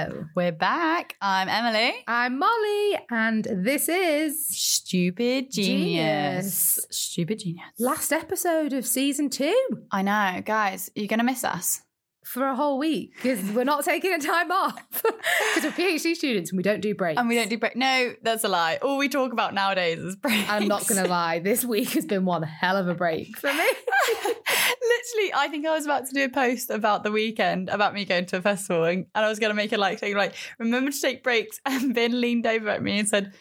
Hello. We're back. I'm Emily. I'm Mollie, and this is Stupid genius. Genius. Stupid genius. last episode of season two I know, guys. You're gonna miss us. For a whole week because we're not taking a time off because we're PhD students and we don't do breaks. And we don't do break. No, that's a lie. All we talk about nowadays is breaks. I'm not going to lie, this week has been one hell of a break for me. Literally, I think I was about to do a post about the weekend about me going to a festival, and, and I was going to make a like saying like, remember to take breaks. And Ben leaned over at me and said,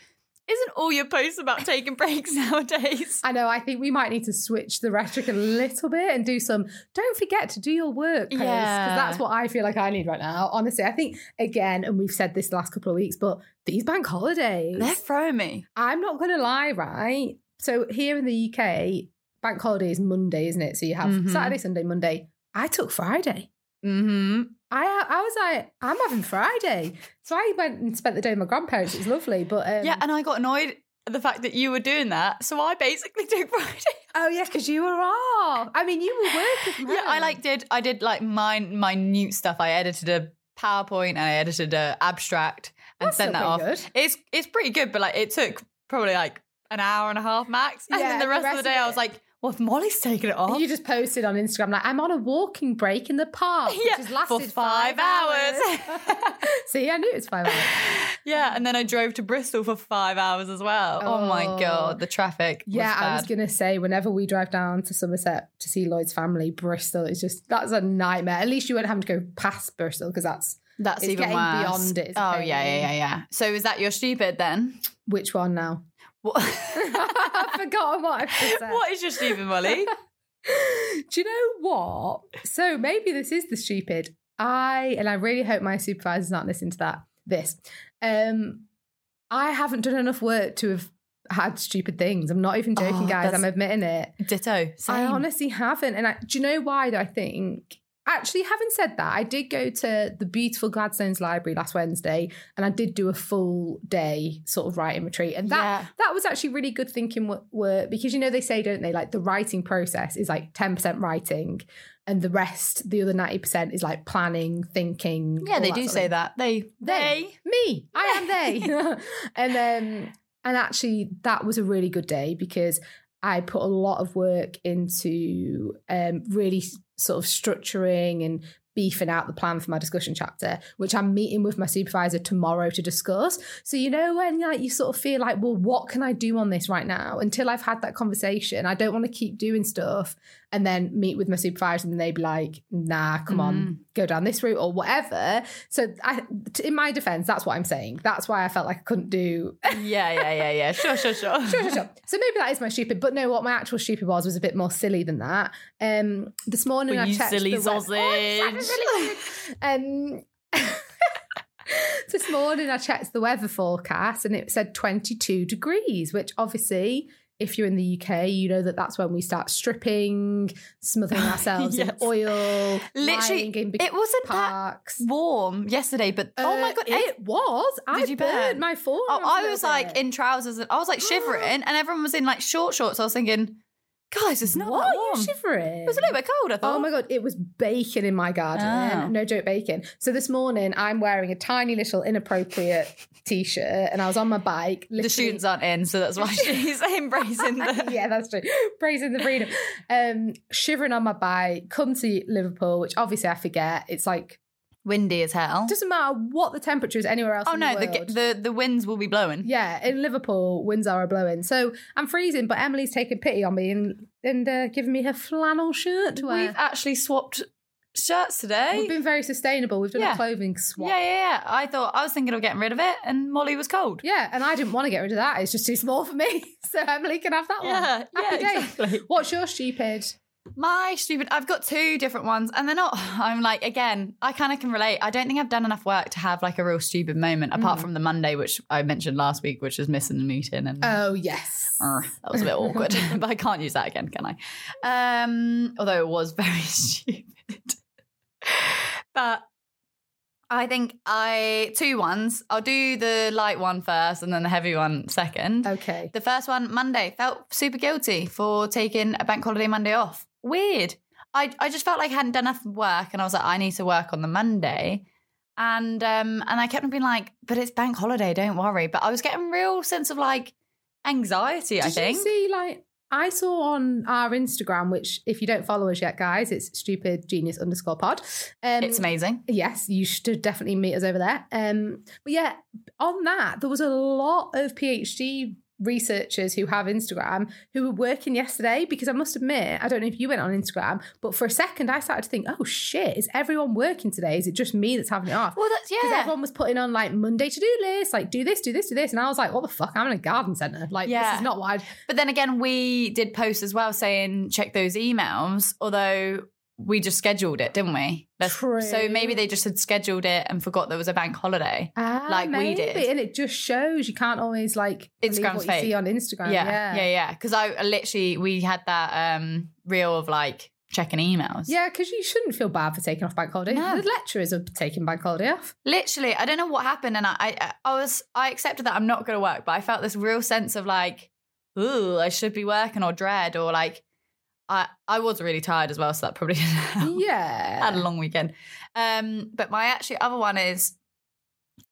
"Isn't all your posts about taking breaks nowadays?" I know, I think we might need to switch the rhetoric a little bit and do some, don't forget to do your work. Because Yeah. that's what I feel like I need right now. Honestly, I think, again, and we've said this the last couple of weeks, but these bank holidays. They're throwing me. I'm not going to lie, right? So here in the UK, bank holiday is Monday, isn't it? So you have Mhm. Saturday, Sunday, Monday. I took Friday. Mm-hmm. I I was like, I'm having Friday. So I went and spent the day with my grandparents. It was lovely. But um, Yeah, and I got annoyed at the fact that you were doing that, so I basically took Friday. oh yeah, because you were off. I mean, you were working. Yeah, I like did I did like mine minute stuff. I edited a PowerPoint and I edited a abstract and That's sent that off. good. It's it's pretty good, but like it took probably like an hour and a half max. And Yeah, then the rest, of the day, I was like, well, if Mollie's taking it off. You just posted on Instagram like I'm on a walking break in the park, which Yeah, has lasted for five hours. See, I knew it was five hours. yeah, and then I drove to Bristol for five hours as well. Oh, my Oh. god, the traffic. Yeah, I was gonna say whenever we drive down to Somerset to see Lloyd's family, Bristol is just that's a nightmare. At least you won't have to go past Bristol because that's That's even worse. beyond it, Oh yeah, yeah, yeah, yeah. So is that your stupid then? which one now? What, I've forgotten what I've just said. what is your stupid, Mollie? Do you know what? So maybe this is the stupid. I and I really hope my supervisor's not listening to that. This. Um I haven't done enough work to have had stupid things. I'm not even joking, Oh, guys. I'm admitting it. Ditto. Same. I honestly haven't. And I, do you know why? Though I think actually, having said that, I did go to the beautiful Gladstone's Library last Wednesday, and I did do a full day sort of writing retreat, and that Yeah. that was actually really good thinking wo- work because you know they say, don't they? Like the writing process is like ten percent writing. And the rest, the other ninety percent, is like planning, thinking. Yeah, they do say thing. that. They, They. me i am they and um and actually that was a really good day because i put a lot of work into um really sort of structuring and beefing out the plan for my discussion chapter which i'm meeting with my supervisor tomorrow to discuss. So you know when like you sort of feel like well what can i do on this right now? Until i've had that conversation i don't want to keep doing stuff and then meet with my supervisor and they'd be like nah come on go down this route or whatever so I, in my defense that's what i'm saying that's why i felt like i couldn't do yeah, yeah, yeah, yeah. Sure, sure, sure. sure, sure, sure. so maybe that is my stupid but no what my actual stupid was was a bit more silly than that um this morning Well, i you checked silly the web- sausage. Oh, I'm silly sausage. um this morning I checked the weather forecast and it said 22 degrees, which obviously, if you're in the UK, you know that that's when we start stripping, smothering ourselves Yes. in oil, Literally, lying in it wasn't that warm yesterday, but oh my Uh, god, it was. I Did you burned burn? my forearms. Oh, I was like bit. in trousers and I was like shivering, and everyone was in like short shorts. I was thinking, guys, it's not what? that warm. You shivering? It was a little bit cold. I thought. Oh my god, it was bacon in my garden. Oh. No joke, bacon. So this morning I'm wearing a tiny little inappropriate t-shirt, and I was on my bike. The students aren't in, so that's why she's embracing the. yeah, that's true. Praising the freedom. Um, shivering on my bike, come to Liverpool, which obviously I forget. It's like Windy as hell. doesn't matter what the temperature is anywhere else. oh in no, the, the, the the winds will be blowing. yeah, in Liverpool, winds are blowing. So I'm freezing, but Emily's taking pity on me and and uh, giving me her flannel shirt to wear. We've actually swapped shirts today. We've been very sustainable. We've done Yeah. a clothing swap. yeah, yeah, yeah. I thought I was thinking of getting rid of it, and Mollie was cold. Yeah, and I didn't want to get rid of that. It's just too small for me. So Emily can have that Yeah, one. yeah, Happy days. exactly. What's your stupid? My stupid. I've got two different ones, and they're not. I'm like, again, I kind of can relate. I don't think I've done enough work to have like a real stupid moment, apart Mm. from the Monday, which I mentioned last week, which was missing the meeting, and Oh yes. Ugh, that was a bit awkward. but I can't use that again, can I? Um, although it was very stupid. but I think I two ones. I'll do the light one first, and then the heavy one second. Okay. The first one, Monday, felt super guilty for taking a bank holiday Monday off. Weird. I, I just felt like I hadn't done enough work and I was like, I need to work on the Monday. And um, and I kept on being like, but it's bank holiday, don't worry. But I was getting real sense of like anxiety, I think. you see like I saw on our Instagram, which if you don't follow us yet, guys, it's stupid genius underscore pod. Um, it's amazing. Yes, you should definitely meet us over there. Um, but yeah, on that, there was a lot of PhD researchers who have Instagram who were working yesterday because I must admit, I don't know if you went on Instagram, but for a second I started to think, oh shit, is everyone working today? Is it just me that's having it off? Well, that's yeah. Because everyone was putting on like Monday to do list, like do this, do this, do this. And I was like, what the fuck? I'm in a garden centre. Like, Yeah. this is not what I'd. But then again, we did post as well saying check those emails, although we just scheduled it, didn't we? Let's- True. So maybe they just had scheduled it and forgot there was a bank holiday. Like we did. Ah, And it just shows you can't always like believe Instagram's what fake. you see on Instagram. yeah, Yeah. yeah, yeah. Because I I literally we had that um reel of like checking emails. Yeah, because you shouldn't feel bad for taking off bank holiday. No. The lecturers are taking bank holiday off. Literally, I don't know what happened, and I I, I was I accepted that I'm not going to work, but I felt this real sense of like, ooh, I should be working or dread or like. I, I was really tired as well, so that probably. Yeah. Had a long weekend. Um, but my actually other one is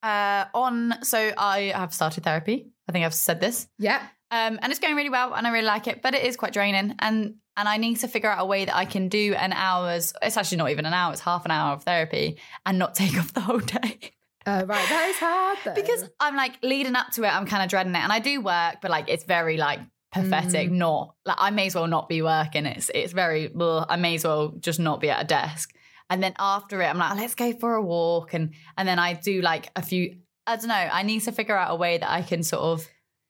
uh, on. So I have started therapy. I think I've said this, yeah. um, and it's going really well, and I really like it. But it is quite draining, and and I need to figure out a way that I can do an hour's. It's actually not even an hour; it's half an hour of therapy, and not take off the whole day. Uh, right. That is hard though. because I'm like leading up to it, I'm kind of dreading it, and I do work, but like it's very like pathetic. Mm. Not like I may as well not be working. It's it's very. Well, I may as well just not be at a desk. And then after it, I'm like, let's go for a walk, and and then I do like a few. I don't know. I need to figure out a way that I can sort of.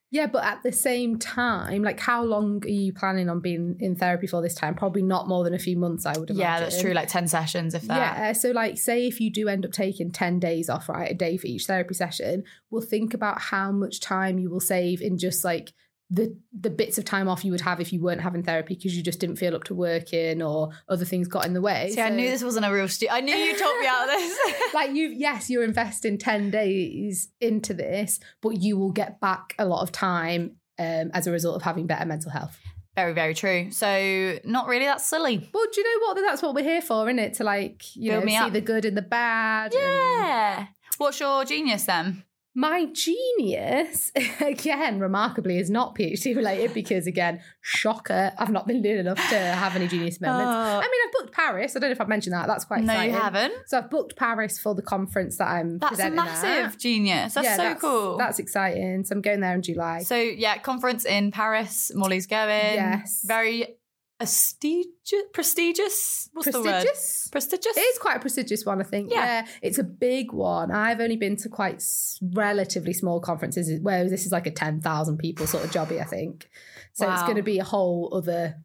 yeah, but at the same time, like how long are you planning on being in therapy for this time? Probably not more than a few months, I would imagine. Yeah, that's true. Like ten sessions, if that. Yeah, so like say if you do end up taking 10 days off, right, a day for each therapy session, we'll think about how much time you will save in just like the the bits of time off you would have if you weren't having therapy because you just didn't feel up to working or other things got in the way. See, I knew this wasn't a real. Stu- I knew you talked me out of this. like you yes you're investing 10 days into this but you will get back a lot of time um, as a result of having better mental health very, very true. So not really that silly. well do you know what that's what we're here for isn't it to like you Build know see up. the good and the bad and- Yeah. What's your genius then? My genius again remarkably is not phd related because again shocker i've not been doing enough to have any genius moments Oh. i mean i've booked paris i don't know if i've mentioned that that's quite no, exciting you haven't. so i've booked paris for the conference that i'm That's a presenting massive at. genius. That's Yeah, so cool. that's exciting so i'm going there in july so yeah, conference in Paris. Mollie's going. Yes. Very prestigious. Prestigious. What's the word? prestigious Prestigious. It is quite a prestigious one, I think. Yeah. Yeah. it's a big one. I've only been to quite s- relatively small conferences, where this is like a 10,000 people sort of jobby, I think. So it's going to be a whole other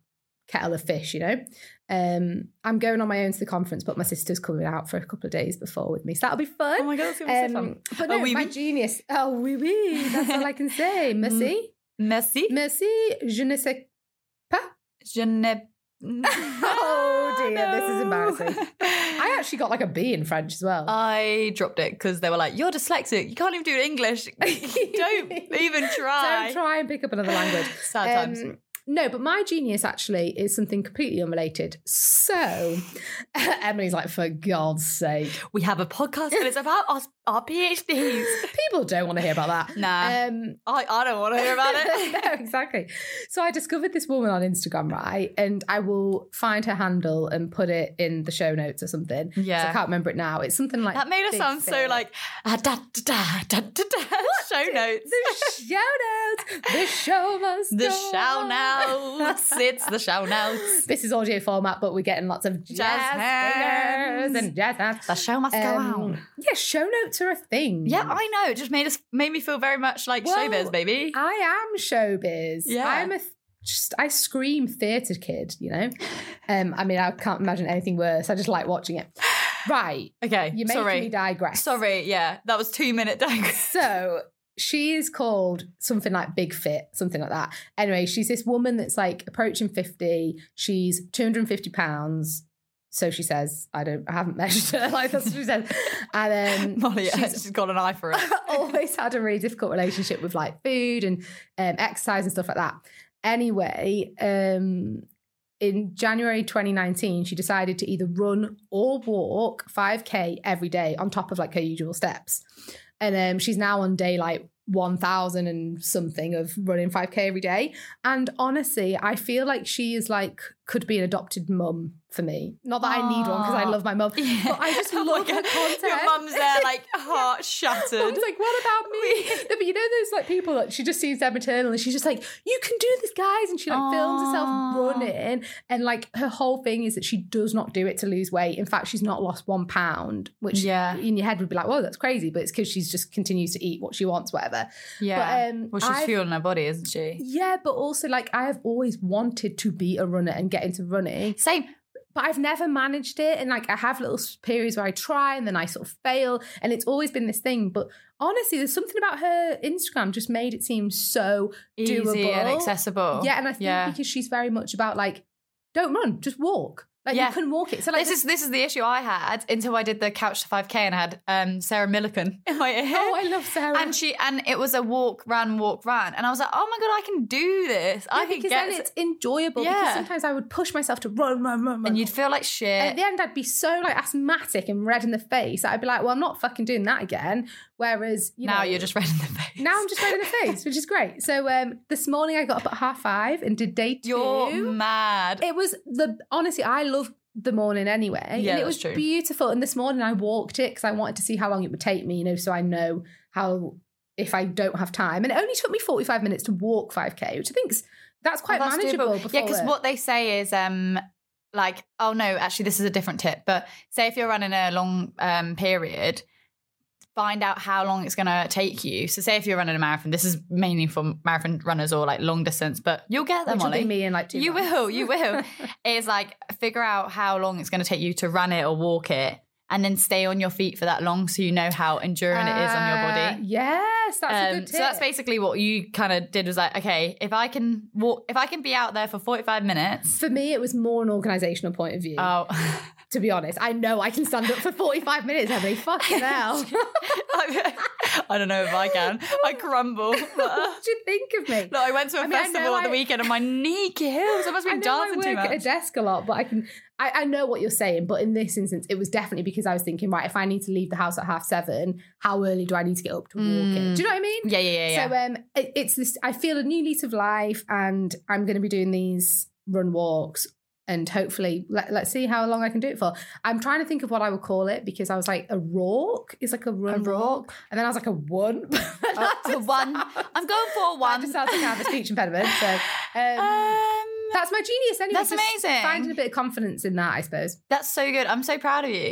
kettle of fish, you know? Um, I'm going on my own to the conference, but my sister's coming out for a couple of days before with me. So that'll be fun. Oh my god, that's gonna be so fun. Um, but Oh, no, oui, my oui. genius. Oh, oui, oui. That's all I can say. Merci. Merci. Merci. Je ne sais ne. Oh, dear, this is embarrassing. I actually got like a B in French as well. I dropped it because they were like, "You're dyslexic. You can't even do English. Don't even try." Don't try and pick up another language. Sad times. Um, No, but my genius actually is something completely unrelated. So, Emily's like, for God's sake, We have a podcast and it's about us, our PhDs. people don't want to hear about that. Nah, Um, I, I don't want to hear about it. no, exactly. So I discovered this woman on Instagram, right? And I will find her handle and put it in the show notes or something. Yeah. I can't remember it now. It's something like That made us sound so like ah, da, da, da, da, da, da. show notes. the show notes. The show must The go show on. Notes. It's the show notes. This is audio format, but we're getting lots of jazz, fingers and jazz hands. The show must go Um, on. Yeah, show notes are a thing. Yeah, I know. It just made us made me feel very much like Well, showbiz, baby. I am showbiz. Yeah. I'm a th- just I scream theatre kid, you know. Um, I mean, I can't imagine anything worse. I just like watching it. Right, okay, you're making sorry. me digress. Sorry, yeah, that was two minute digress. So she is called something like Big Fit, something like that. Anyway, she's this woman that's like approaching 50. She's 250 pounds. So she says, I don't, I haven't measured her. Like that's what she says. And um, Mollie, she's she's got an eye for it. always had a really difficult relationship with like food and um, exercise and stuff like that. Anyway, um, in January 2019, she decided to either run or walk 5K every day on top of like her usual steps. And um, she's now on day like 1000 and something of running 5k every day. And honestly i feel like she is like could be an adopted mum for me not that i need one because i love my mum Yeah. but i just love her God. content Your mum's there, like heart shattered. was like, what about me? no, but you know those like people that she just sees their maternal and she's just like, you can do this, guys, and she like films herself running, and like her whole thing is that she does not do it to lose weight. In fact, she's not lost one pound, which Yeah. in your head would be like, whoa, that's crazy, but it's because she's just continues to eat what she wants, whatever. yeah. But um, well, she's I've- fueling her body, isn't she? yeah, but also like I have always wanted to be a runner and get into running, Same. but I've never managed it. And like I have little periods where I try and then I sort of fail, and it's always been this thing. But honestly, there's something about her Instagram just made it seem so Easy Doable. and accessible. yeah. And I think Yeah. because she's very much about like, don't run, just walk. Like Yeah. you can walk it. So like this is this is the issue I had until I did the couch to 5k and I had um, Sarah Millican in my ear. oh, I love Sarah. and she and it was a walk, run, walk, run, and I was like, oh my god, I can do this. I yeah, can because get. then it's enjoyable. Yeah. Because sometimes I would push myself to run, run, run, run. and you'd feel like shit. And at the end, I'd be so like asthmatic and red in the face I'd be like, well, I'm not fucking doing that again. Whereas you now know, you're just red in the face. now I'm just red in the face, which is great. So um, this morning I got up at half five and did day 2 You're mad. it was the honestly, I love the morning anyway, Yeah, and it was true. beautiful. And this morning I walked it because I wanted to see how long it would take me, you know, so I know how if I don't have time. And it only took me 45 minutes to walk 5k, which I think is that's quite Oh, that's manageable. Before Yeah, because what they say is um like, oh no, actually this is a different tip. But say if you're running a long um period, find out how long it's gonna take you. So say if you're running a marathon, this is mainly for marathon runners or like long distance, but you'll get them, which will be me in like two. You months. will, you will. is like figure out how long it's going to take you to run it or walk it, and then stay on your feet for that long, so you know how enduring it is on your Uh, body. Yes, that's a Um, good tip. so that's basically what you kind of did was like, okay, if I can walk, if I can be out there for forty five minutes. For me, it was more an organizational point of view. Oh, to be honest, I know I can stand up for 45 minutes, Emily. Fucking hell. I, I don't know if I can. I crumble. But, what do you think of me? no, I went to a I mean, festival at the I- weekend and my knee kills. I must I be I dancing work too at a desk a lot, but I can. I, I know what you're saying, but in this instance, it was definitely because I was thinking, right, if I need to leave the house at half seven, how early do I need to get up to walk it? Mm. Do you know what I mean? Yeah, yeah, yeah. yeah. So um, it, it's this. I feel a new lease of life, and I'm going to be doing these run walks, and hopefully, let, let's see how long I can do it for. I'm trying to think of what I would call it because I was like, a walk is like a run A walk, and then I was like a one. That a one. sounds- I'm going for a That just sounds like I have a speech impediment. So um, Um, that's my genius. Anyway, That's amazing. Finding a bit of confidence in that, I suppose. That's so good. I'm so proud of you.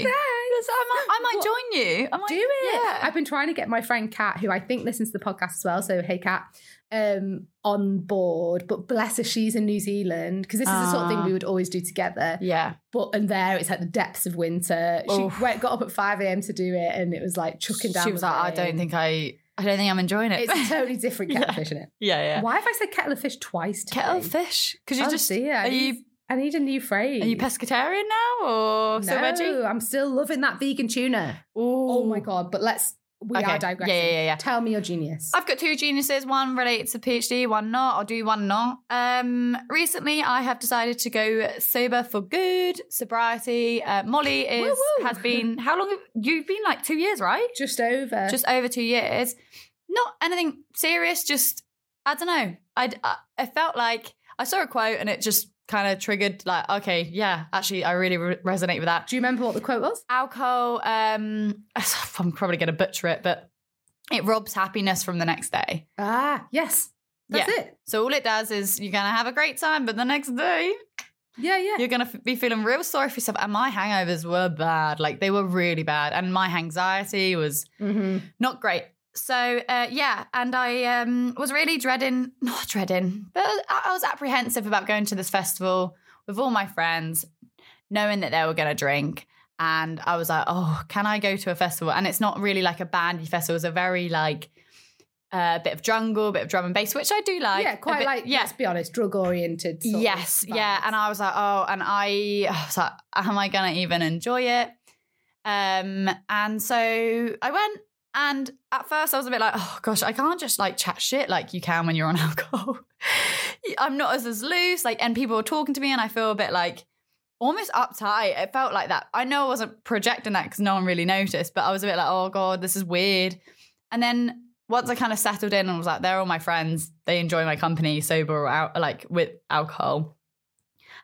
I might, I might join you. I might, Do it. Yeah. I've been trying to get my friend Kat, who I think listens to the podcast as well. So hey, Kat, um, on board. But bless her, she's in New Zealand because this is the sort of thing Ah. we would always do together. yeah. But and there, it's like the depths of winter. She went, got up at five a.m. to do it, and it was like chucking down. She was like, I don't think I, I don't think I'm enjoying it. it's a totally different kettle Yeah. of fish in it. yeah, yeah. Why have I said kettle of fish twice? Today? Kettle fish? Because you Oh, just dear, I are you I need a new phrase. are you pescatarian now or no, veggie? I'm still loving that vegan tuna. Oh my god! But let's we Okay. are digressing. Yeah, yeah, yeah. Tell me your genius. I've got two geniuses, one related to PhD, one not. I'll do one not. Um, recently, I have decided to go sober for good, sobriety. Uh, Mollie is Woo-woo. has been how long? Have, you've been like two years, right? Just over. Just over two years. Not anything serious. Just I don't know. I'd, I I felt like I saw a quote and it just kind of triggered. Like, okay, yeah, actually, I really re- resonate with that Do you remember what the quote was? alcohol um i'm probably going to butcher it but it robs happiness from the next day Ah, yes. That's Yeah. it. so all it does is you're going to have a great time but the next day Yeah, yeah. you're going to f- be feeling real sorry for yourself and my hangovers were bad like they were really bad and my anxiety was hmm not great so uh, yeah and i um, was really dreading not dreading but I, was apprehensive about going to this festival with all my friends knowing that they were going to drink. And i was like oh can i go to a festival? And it's not really like a bandy festival it's a very like a bit of jungle a bit of drum and bass which i do like yeah, quite bit- like, yeah. let's be honest, drug oriented. yes yeah and i was like oh and i, I was like am i gonna even enjoy it? Um and so i went And at first, I was a bit like, oh gosh, I can't just like chat shit like you can when you're on alcohol. I'm not as, as loose. Like, and people were talking to me, and I feel a bit like almost uptight. It felt like that. I know I wasn't projecting that because no one really noticed, but I was a bit like, oh god, this is weird. And then once I kind of settled in and was like, they're all my friends. They enjoy my company, sober or out, like with alcohol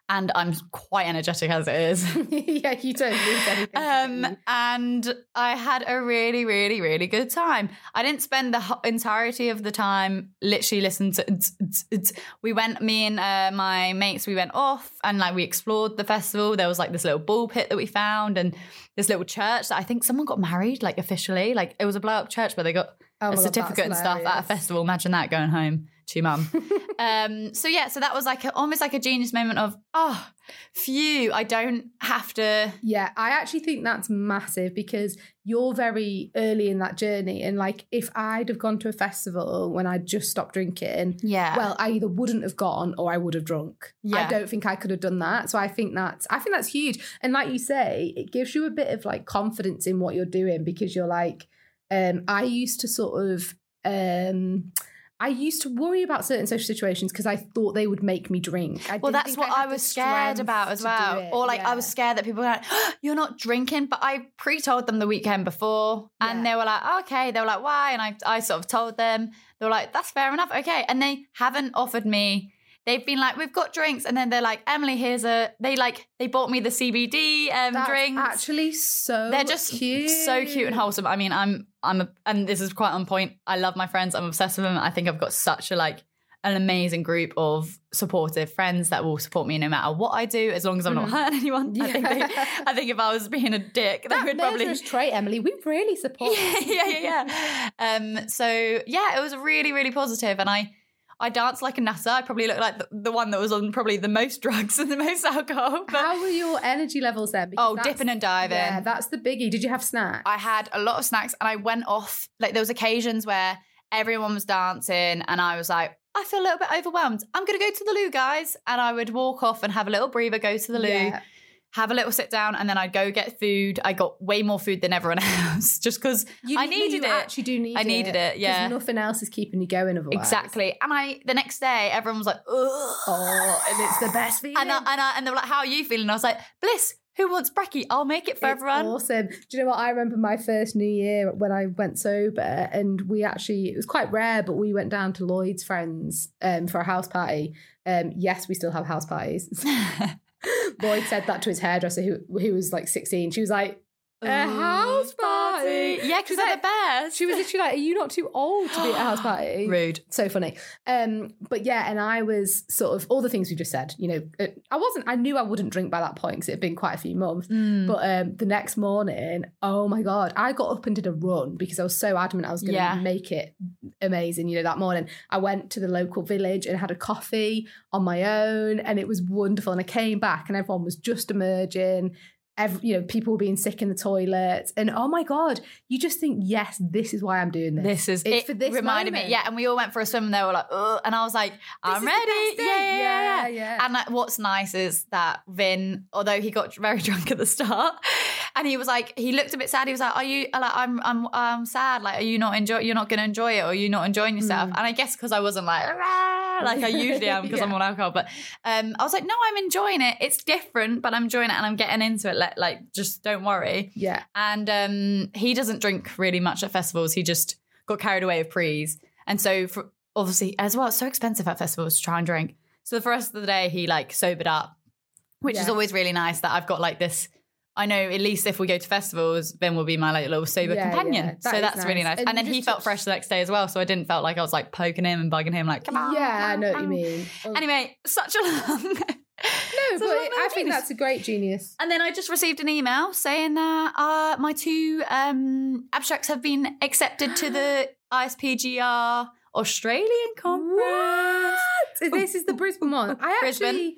and I'm quite energetic as it is. yeah, you don't lose anything. Um, and I had a really, really, really good time. I didn't spend the entirety of the time literally listening to. It's, it's, it's. We went, me and uh, my mates, we went off and like we explored the festival. There was like this little ball pit that we found and this little church that I think someone got married like officially. Like it was a blow up church where they got Oh a God, certificate and stuff at a festival. Imagine that going home to mum. um, so yeah, so that was like a, almost like a genius moment of oh, phew, I don't have to. Yeah, I actually think that's massive because you're very early in that journey. And like, if I'd have gone to a festival when I just stopped drinking, Yeah, well, I either wouldn't have gone or I would have drunk. Yeah. I don't think I could have done that. So I think that's I think that's huge. And like you say, it gives you a bit of like confidence in what you're doing because you're like, um, I used to sort of um I used to worry about certain social situations because I thought they would make me drink. I well, that's what had I was scared about as well. Or like I was scared that people were like, "You're not drinking," but I pre-told them the weekend before, and Yeah. they were like, "Okay." They were like, "Why?" And I, I sort of told them. They were like, "That's fair enough, okay." And they haven't offered me. They've been like, "We've got drinks," and then they're like, "Emily, here's a." They like they bought me the CBD um, That's drinks. actually so they're just cute. so cute and wholesome. I mean, I'm I'm a, and this is quite on point. I love my friends. I'm obsessed with them. I think I've got such a like an amazing group of supportive friends that will support me no matter what I do, as long as I'm not Mhm. hurting anyone. I think they, I think if I was being a dick, they That would probably trait, Emily. We really support. yeah, yeah, yeah, yeah. Um, so yeah, it was really, really positive, and I, I danced like a nutter. I probably looked like the, the one that was on probably the most drugs and the most alcohol. But How were your energy levels then? Because oh, dipping and diving. Yeah, that's the biggie. Did you have snacks? I had a lot of snacks, and I went off. Like there was occasions where everyone was dancing, and I was like. I feel a little bit overwhelmed. I'm going to go to the loo, guys. And I would walk off and have a little breather, go to the loo, Yeah. Have a little sit down, and then I'd go get food. I got way more food than everyone else just because You, I need- needed you it. actually do need I needed it, yeah. nothing else is keeping you going otherwise. Exactly. And I, the next day, everyone was like, Ugh. Oh, and it's the best feeling. And, I, and, I, and they were like, how are you feeling? I was like, Bliss, who wants brekkie? I'll make it for It's everyone. Awesome. Do you know what? I remember my first New Year when I went sober, and we actually, it was quite rare, but we went down to Lloyd's friends um, for a house party. Um, yes, we still have house parties. Lloyd said that to his hairdresser, who, who was like 16. She was like, a house party. Yeah, because they're the best. She was literally like, Are you not too old to be at a house party? rude. so funny um but yeah and i was sort of all the things we just said you know it, i wasn't i knew i wouldn't drink by that point because it had been quite a few months Mm. but um the next morning oh my god i got up and did a run because i was so adamant i was going to Yeah. make it amazing you know that morning i went to the local village and had a coffee on my own and it was wonderful and i came back and everyone was just emerging Every, you know, people being sick in the toilets, and oh my god, you just think, yes, this is why I'm doing this. This is It's it for this reminded moment. me, yeah. And we all went for a swim, and they were like, Ugh, and I was like, I'm ready, yeah, yeah, yeah, Yeah, yeah. And like, what's nice is that Vin, although he got very drunk at the start, and he was like, he looked a bit sad. He was like, "Are you like, I'm, I'm, I'm sad. Like, are you not enjoy? You're not going to enjoy it, or are you not enjoying yourself?" Mm. And I guess because I wasn't like, like I usually am because I'm on alcohol, but um, I was like, "No, I'm enjoying it. It's different, but I'm enjoying it, and I'm getting into it. Let, like, just don't worry." yeah, and um, he doesn't drink really much at festivals. He just got carried away with prees, and so for obviously as well, it's so expensive at festivals to try and drink. So for the rest of the day, he like sobered up, which is always really nice. That I've got like this. I know at least if we go to festivals, Ben will be my like little sober Yeah, companion. yeah. That so that's really nice. nice. And And, then he felt fresh the next day as well. So I didn't felt like I was like poking him and bugging him like, come on. yeah, I know what you mean. Anyway, such a long. no, such but I think that's a great genius. And then I just received an email saying that uh, my two um, abstracts have been accepted to the ISPGR Australian Conference. What? This is the Brisbane one. I Brisbane.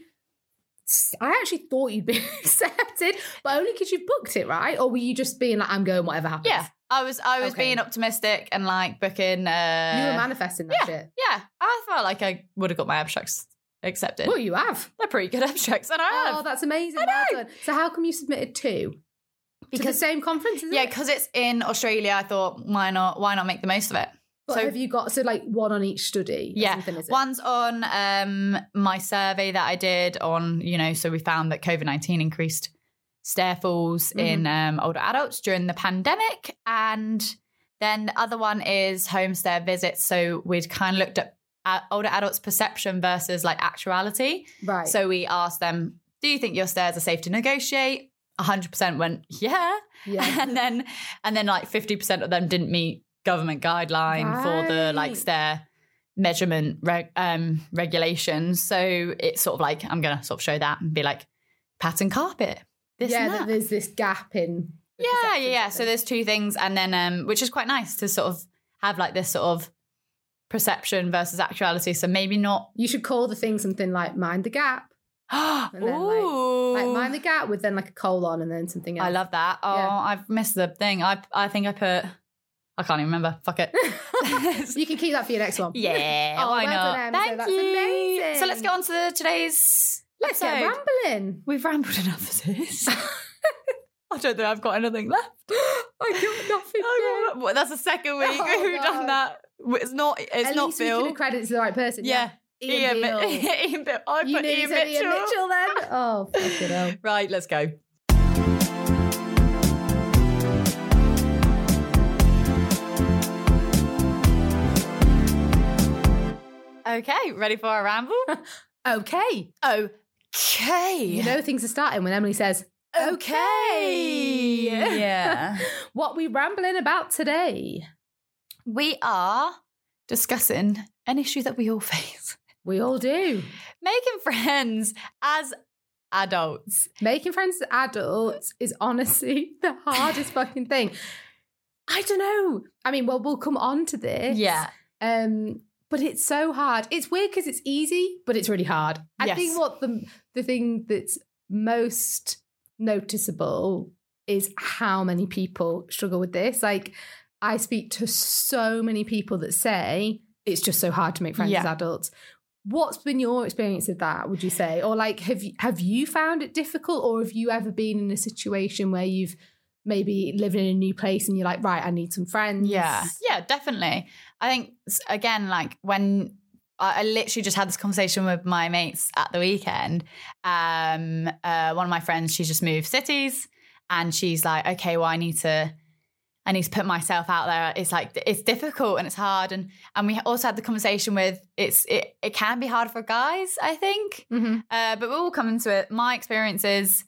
I actually thought you'd been accepted, but only because you booked it, right? Or were you just being like, "I'm going, whatever happens"? Yeah, I was I was Okay. being optimistic and like booking. Uh, you were manifesting that yeah. shit. yeah, I felt like I would have got my abstracts accepted. Well, you have. They're pretty good abstracts, and I Oh, have. that's amazing. I Well. So, how come you submitted two? to the same conference, yeah, it? because it's in Australia. I thought why not? Why not make the most of it? But so have you got so like one on each study? Yeah, something, is it? One's on um, my survey that I did on, you know, so we found that COVID 19 increased stair falls Mm-hmm. in um, older adults during the pandemic. And then the other one is home stair visits. So we'd kind of looked at older adults' perception versus like actuality. right. So we asked them, do you think your stairs are safe to negotiate? 100% went, yeah. yeah. and then and then like 50% of them didn't meet government guideline for the like Right. stair measurement reg- um regulations so it's sort of like i'm gonna sort of show that and be like pattern carpet this yeah, and that that. there's this gap in. yeah yeah yeah so there's two things and then um which is quite nice to sort of have like this sort of perception versus actuality so maybe not you should call the thing something like mind the gap. then, like- Ooh. Like mind the gap with then like a colon and then something else. I love that. Oh, Yeah. I've missed the thing. I I think I put. I can't even remember. Fuck it. you can keep that for your next one. Yeah, Oh, why not? So Thank that's you. amazing. So let's get on to today's. Let's get episode. rambling. We've rambled enough for this. I don't think I've got anything left. I got nothing. I got- Well, that's the second week Oh, we've done that. It's not. It's At not least we Phil. can credit to the right person. yeah, Ian, Mi- Beale. Ian Bill. I You put Ian Mitchell. Ian Mitchell then? Oh, fuck it up. Right, let's go. Okay, ready for a ramble? Okay. Okay. You know things are starting when Emily says, okay. Yeah. what we rambling about today? we are discussing an issue that we all face We all do. making friends as adults. Making friends as adults is honestly the hardest fucking thing. I don't know. I mean, well, we'll come on to this. Yeah. Um, but it's so hard. It's weird because it's easy, but it's really hard. I think what the the thing that's most noticeable is how many people struggle with this. Like, I speak to so many people that say it's just so hard to make friends Yeah. as adults. What's been your experience of that? Would you say, or like, have you, have you found it difficult, or have you ever been in a situation where you've maybe living in a new place and you're like, right, I need some friends. Yeah. Yeah, definitely. I think, again, like when I, literally just had this conversation with my mates at the weekend. Um, uh, one of my friends, she's just moved cities and she's like, okay, well, I need to. I need to put myself out there. It's like it's difficult and it's hard, and and we also had the conversation with it's it, it can be hard for guys. I think, Mhm. uh, but we'll come into it. My experience is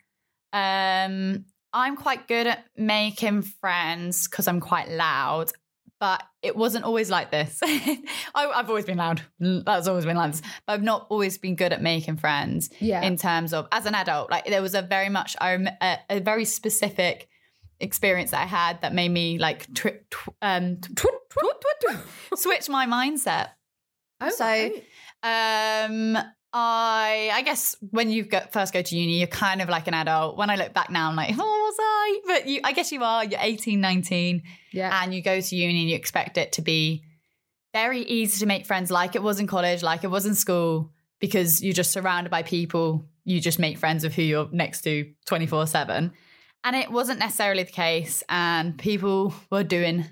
um, I'm quite good at making friends because I'm quite loud, but it wasn't always like this. I, I've always been loud. That's always been like this. But I've not always been good at making friends Yeah. in terms of as an adult. Like there was a very much a, a very specific experience that I had that made me like tw- tw- um, tw- switch my mindset. Oh, so- right. Um, I I guess when you go, first go to uni, you're kind of like an adult. When I look back now, I'm like, oh, was I? But you, I guess you are. You're 18, 19, yeah. and you go to uni and you expect it to be very easy to make friends, like it was in college, like it was in school, because you're just surrounded by people. You just make friends with who you're next to 24 seven, and it wasn't necessarily the case. And people were doing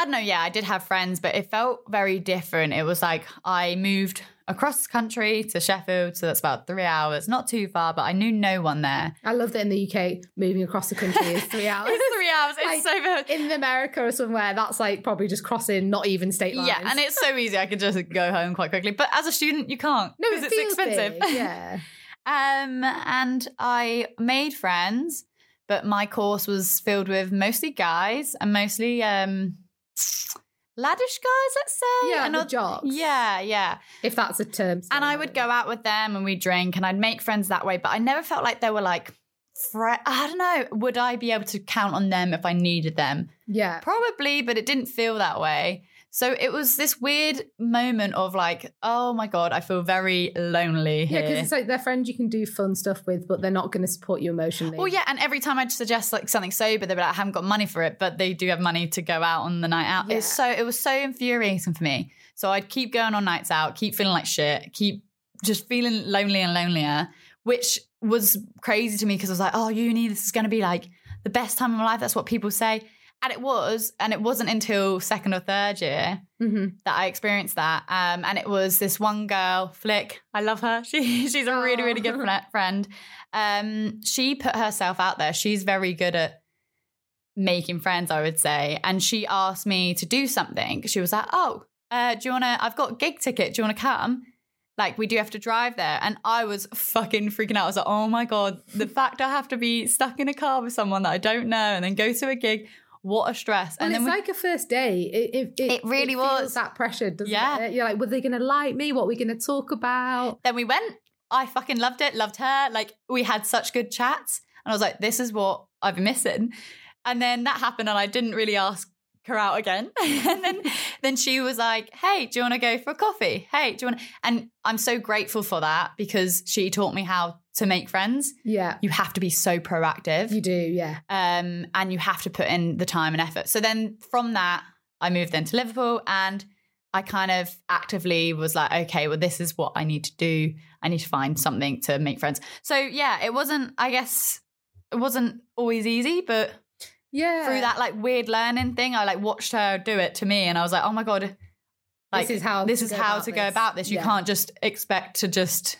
I don't know. Yeah, I did have friends, but it felt very different. It was like I moved across the country to Sheffield, so that's about three hours, not too far, but I knew no one there. I love that in the UK, moving across the country is three hours. It's three hours. It's Like, so bad. in America or somewhere, that's like probably just crossing not even state lines. Yeah, and it's so easy. I could just go home quite quickly. But as a student, you can't no, because it it's expensive. big, Yeah, Um, and I made friends, but my course was filled with mostly guys and mostly um laddish guys, let's say. yeah, and the oth- jocks. Yeah, yeah. if that's a term. And I would go out with them and we'd drink and I'd make friends that way. But I never felt like they were like, fre- I don't know, would I be able to count on them if I needed them? Yeah, Probably, but it didn't feel that way. So it was this weird moment of like, oh my God, I feel very lonely yeah, because it's like they're friends you can do fun stuff with, but they're not going to support you emotionally. well, yeah, and every time I'd suggest like something sober, they'd be like, I haven't got money for it, but they do have money to go out on the night out. It's so it was so infuriating for me. So I'd keep going on nights out, keep feeling like shit, keep just feeling lonely and lonelier, which was crazy to me because I was like, oh, uni, this is going to be like the best time of my life. That's what people say. And it was, and it wasn't until second or third year hmm that I experienced that. Um, and it was this one girl, Flick. I love her. She she's a really really good friend. Um, she put herself out there. She's very good at making friends, I would say. And she asked me to do something. She was like, "Oh, uh, do you want to? I've got a gig ticket. Do you want to come?" Like we do have to drive there, and I was fucking freaking out. I was like, "Oh my god, the fact I have to be stuck in a car with someone that I don't know, and then go to a gig, what a stress!" And And it's we, like a first day. It, it, it, It really feels was. that pressure, doesn't Yeah. it? You're like, were they going to like me? What are we going to talk about? then we went. I fucking loved it, loved her. Like we had such good chats. And I was like, this is what I've been missing. And then that happened and I didn't really ask her out again. and then then she was like, Hey, do you want to go for a coffee? Hey, do you want to and I'm so grateful for that because she taught me how to make friends. Yeah, You have to be so proactive. you do. Yeah. um, and you have to put in the time and effort. So then from that, I moved then to Liverpool and I kind of actively was like, okay, well, this is what I need to do. I need to find something to make friends. So yeah, it wasn't, I guess, it wasn't always easy, but Yeah. through that like weird learning thing, I like watched her do it to me and I was like, oh my God, like This is how this is how to go about this. You Yeah. can't just expect to just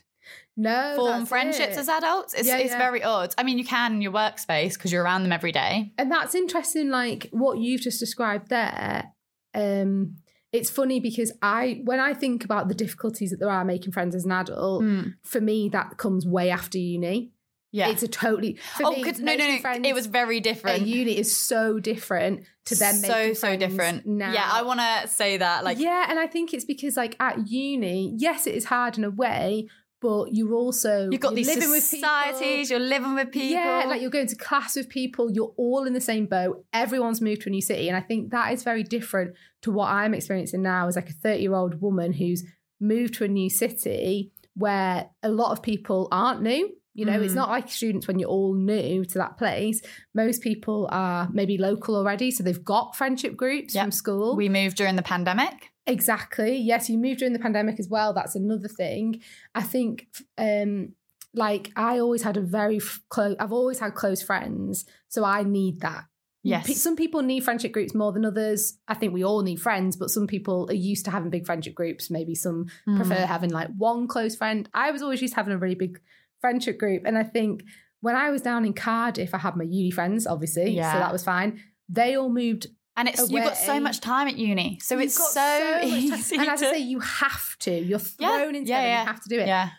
no form friendships it. as adults. It's, Yeah, it's yeah. very odd. I mean, you can in your workspace because you're around them every day. and that's interesting like what you've just described there um it's funny because i when i think about the difficulties that there are making friends as an adult for me that comes way after uni Yeah. it's a totally oh, me, no, no, no. It was very different. uni is so different to them so so different. now Yeah, I want to say that. Like, yeah and i think it's because like at uni yes it is hard in a way but you're also you've got you're these living with societies. You're living with people. Yeah, like you're going to class with people, you're all in the same boat. Everyone's moved to a new city. And I think that is very different to what I'm experiencing now as like a 30 year old woman who's moved to a new city where a lot of people aren't new. You know, it's Mm. not like students when you're all new to that place. Most people are maybe local already. So they've got friendship groups Yep. from school. we moved during the pandemic. Exactly. Yes, you moved during the pandemic as well. That's another thing. I think, um, like I always had a very close. I've always had close friends, so I need that. Yes. Pe- Some people need friendship groups more than others. I think we all need friends, but some people are used to having big friendship groups. Maybe some Mm. prefer having like one close friend. I was always used to having a really big friendship group, and I think when I was down in Cardiff, I had my uni friends, obviously, Yeah. so that was fine. They all moved And it's you've got so much time at uni, so You've it's so, much easy. And as I say, you have to. You're Yeah, thrown into yeah, it. yeah. You have to do it. yeah,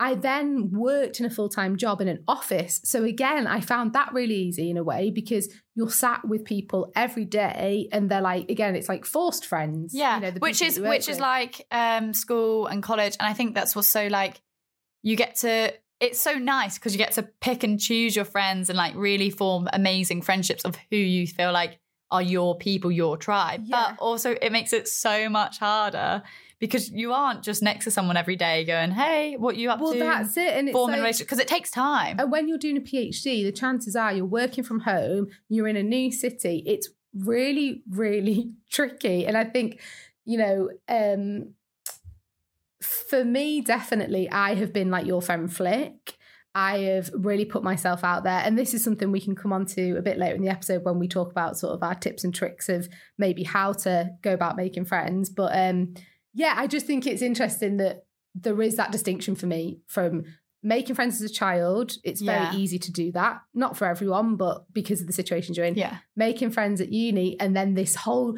I then worked in a full time job in an office. So again, I found that really easy in a way because you're sat with people every day, and they're like, again, it's like forced friends. yeah. you know, the which is which is like um, school and college, and I think that's what's so like you get to. It's so nice because you get to pick and choose your friends and like really form amazing friendships of who you feel like are your people, your tribe. Yeah. But also, it makes it so much harder because you aren't just next to someone every day going, "Hey, what you up well, to?" Well, that's it. And it's Forming like, relationship because it takes time. And when you're doing a PhD, the chances are you're working from home, you're in a new city. It's really, really tricky. And I think, you know, um, for me, definitely, I have been like your friend Flick. I have really put myself out there. And this is something we can come on to a bit later in the episode when we talk about sort of our tips and tricks of maybe how to go about making friends. But um, yeah, I just think it's interesting that there is that distinction for me from making friends as a child. It's very Yeah. easy to do that. Not for everyone, but because of the situations you're in. yeah, Making friends at uni and then this whole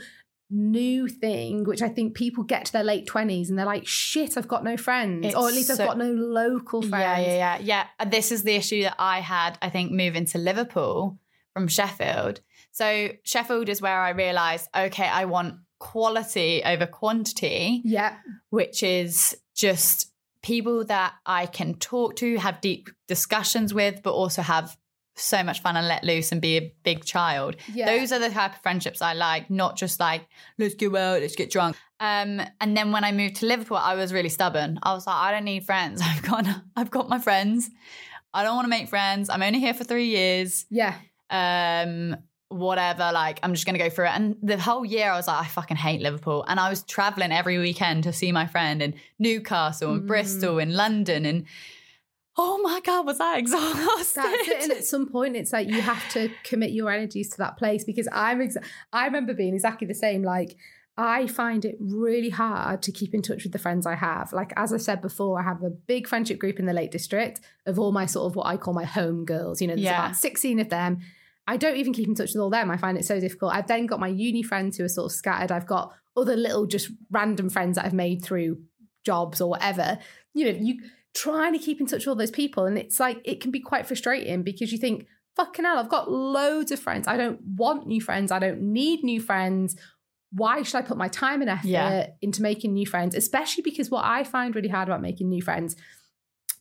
new thing, which I think people get to their late 20s and they're like, shit, I've got no friends. It's or at least so- I've got no local friends. yeah, yeah, yeah, yeah. This is the issue that I had. I think moving to Liverpool from Sheffield. So Sheffield is where I realised, okay, I want quality over quantity. Yeah. which is just people that I can talk to, have deep discussions with, but also have so much fun and let loose and be a big child. Yeah. Those are the type of friendships I like, not just like, let's go out, let's get drunk. Um, and then when I moved to Liverpool, I was really stubborn. I was like, I don't need friends. I've got I've got my friends. I don't want to make friends. I'm only here for three years Yeah. um whatever like i'm just gonna go through it and the whole year i was like i fucking hate liverpool and i was traveling every weekend to see my friend in newcastle and Mm. bristol and london and oh my god, was that exhausted? That's it. And at some point, it's like you have to commit your energies to that place because I'm. Exa- I remember being exactly the same. Like I find it really hard to keep in touch with the friends I have. Like as I said before, I have a big friendship group in the Lake District of all my sort of what I call my home girls. You know, there's Yeah. about sixteen of them. I don't even keep in touch with all them. I find it so difficult. I've then got my uni friends who are sort of scattered. I've got other little just random friends that I've made through jobs or whatever. You know, you trying to keep in touch with all those people. And it's like it can be quite frustrating because you think, fucking hell, I've got loads of friends. I don't want new friends. I don't need new friends. Why should I put my time and effort Yeah. into making new friends? Especially because what I find really hard about making new friends,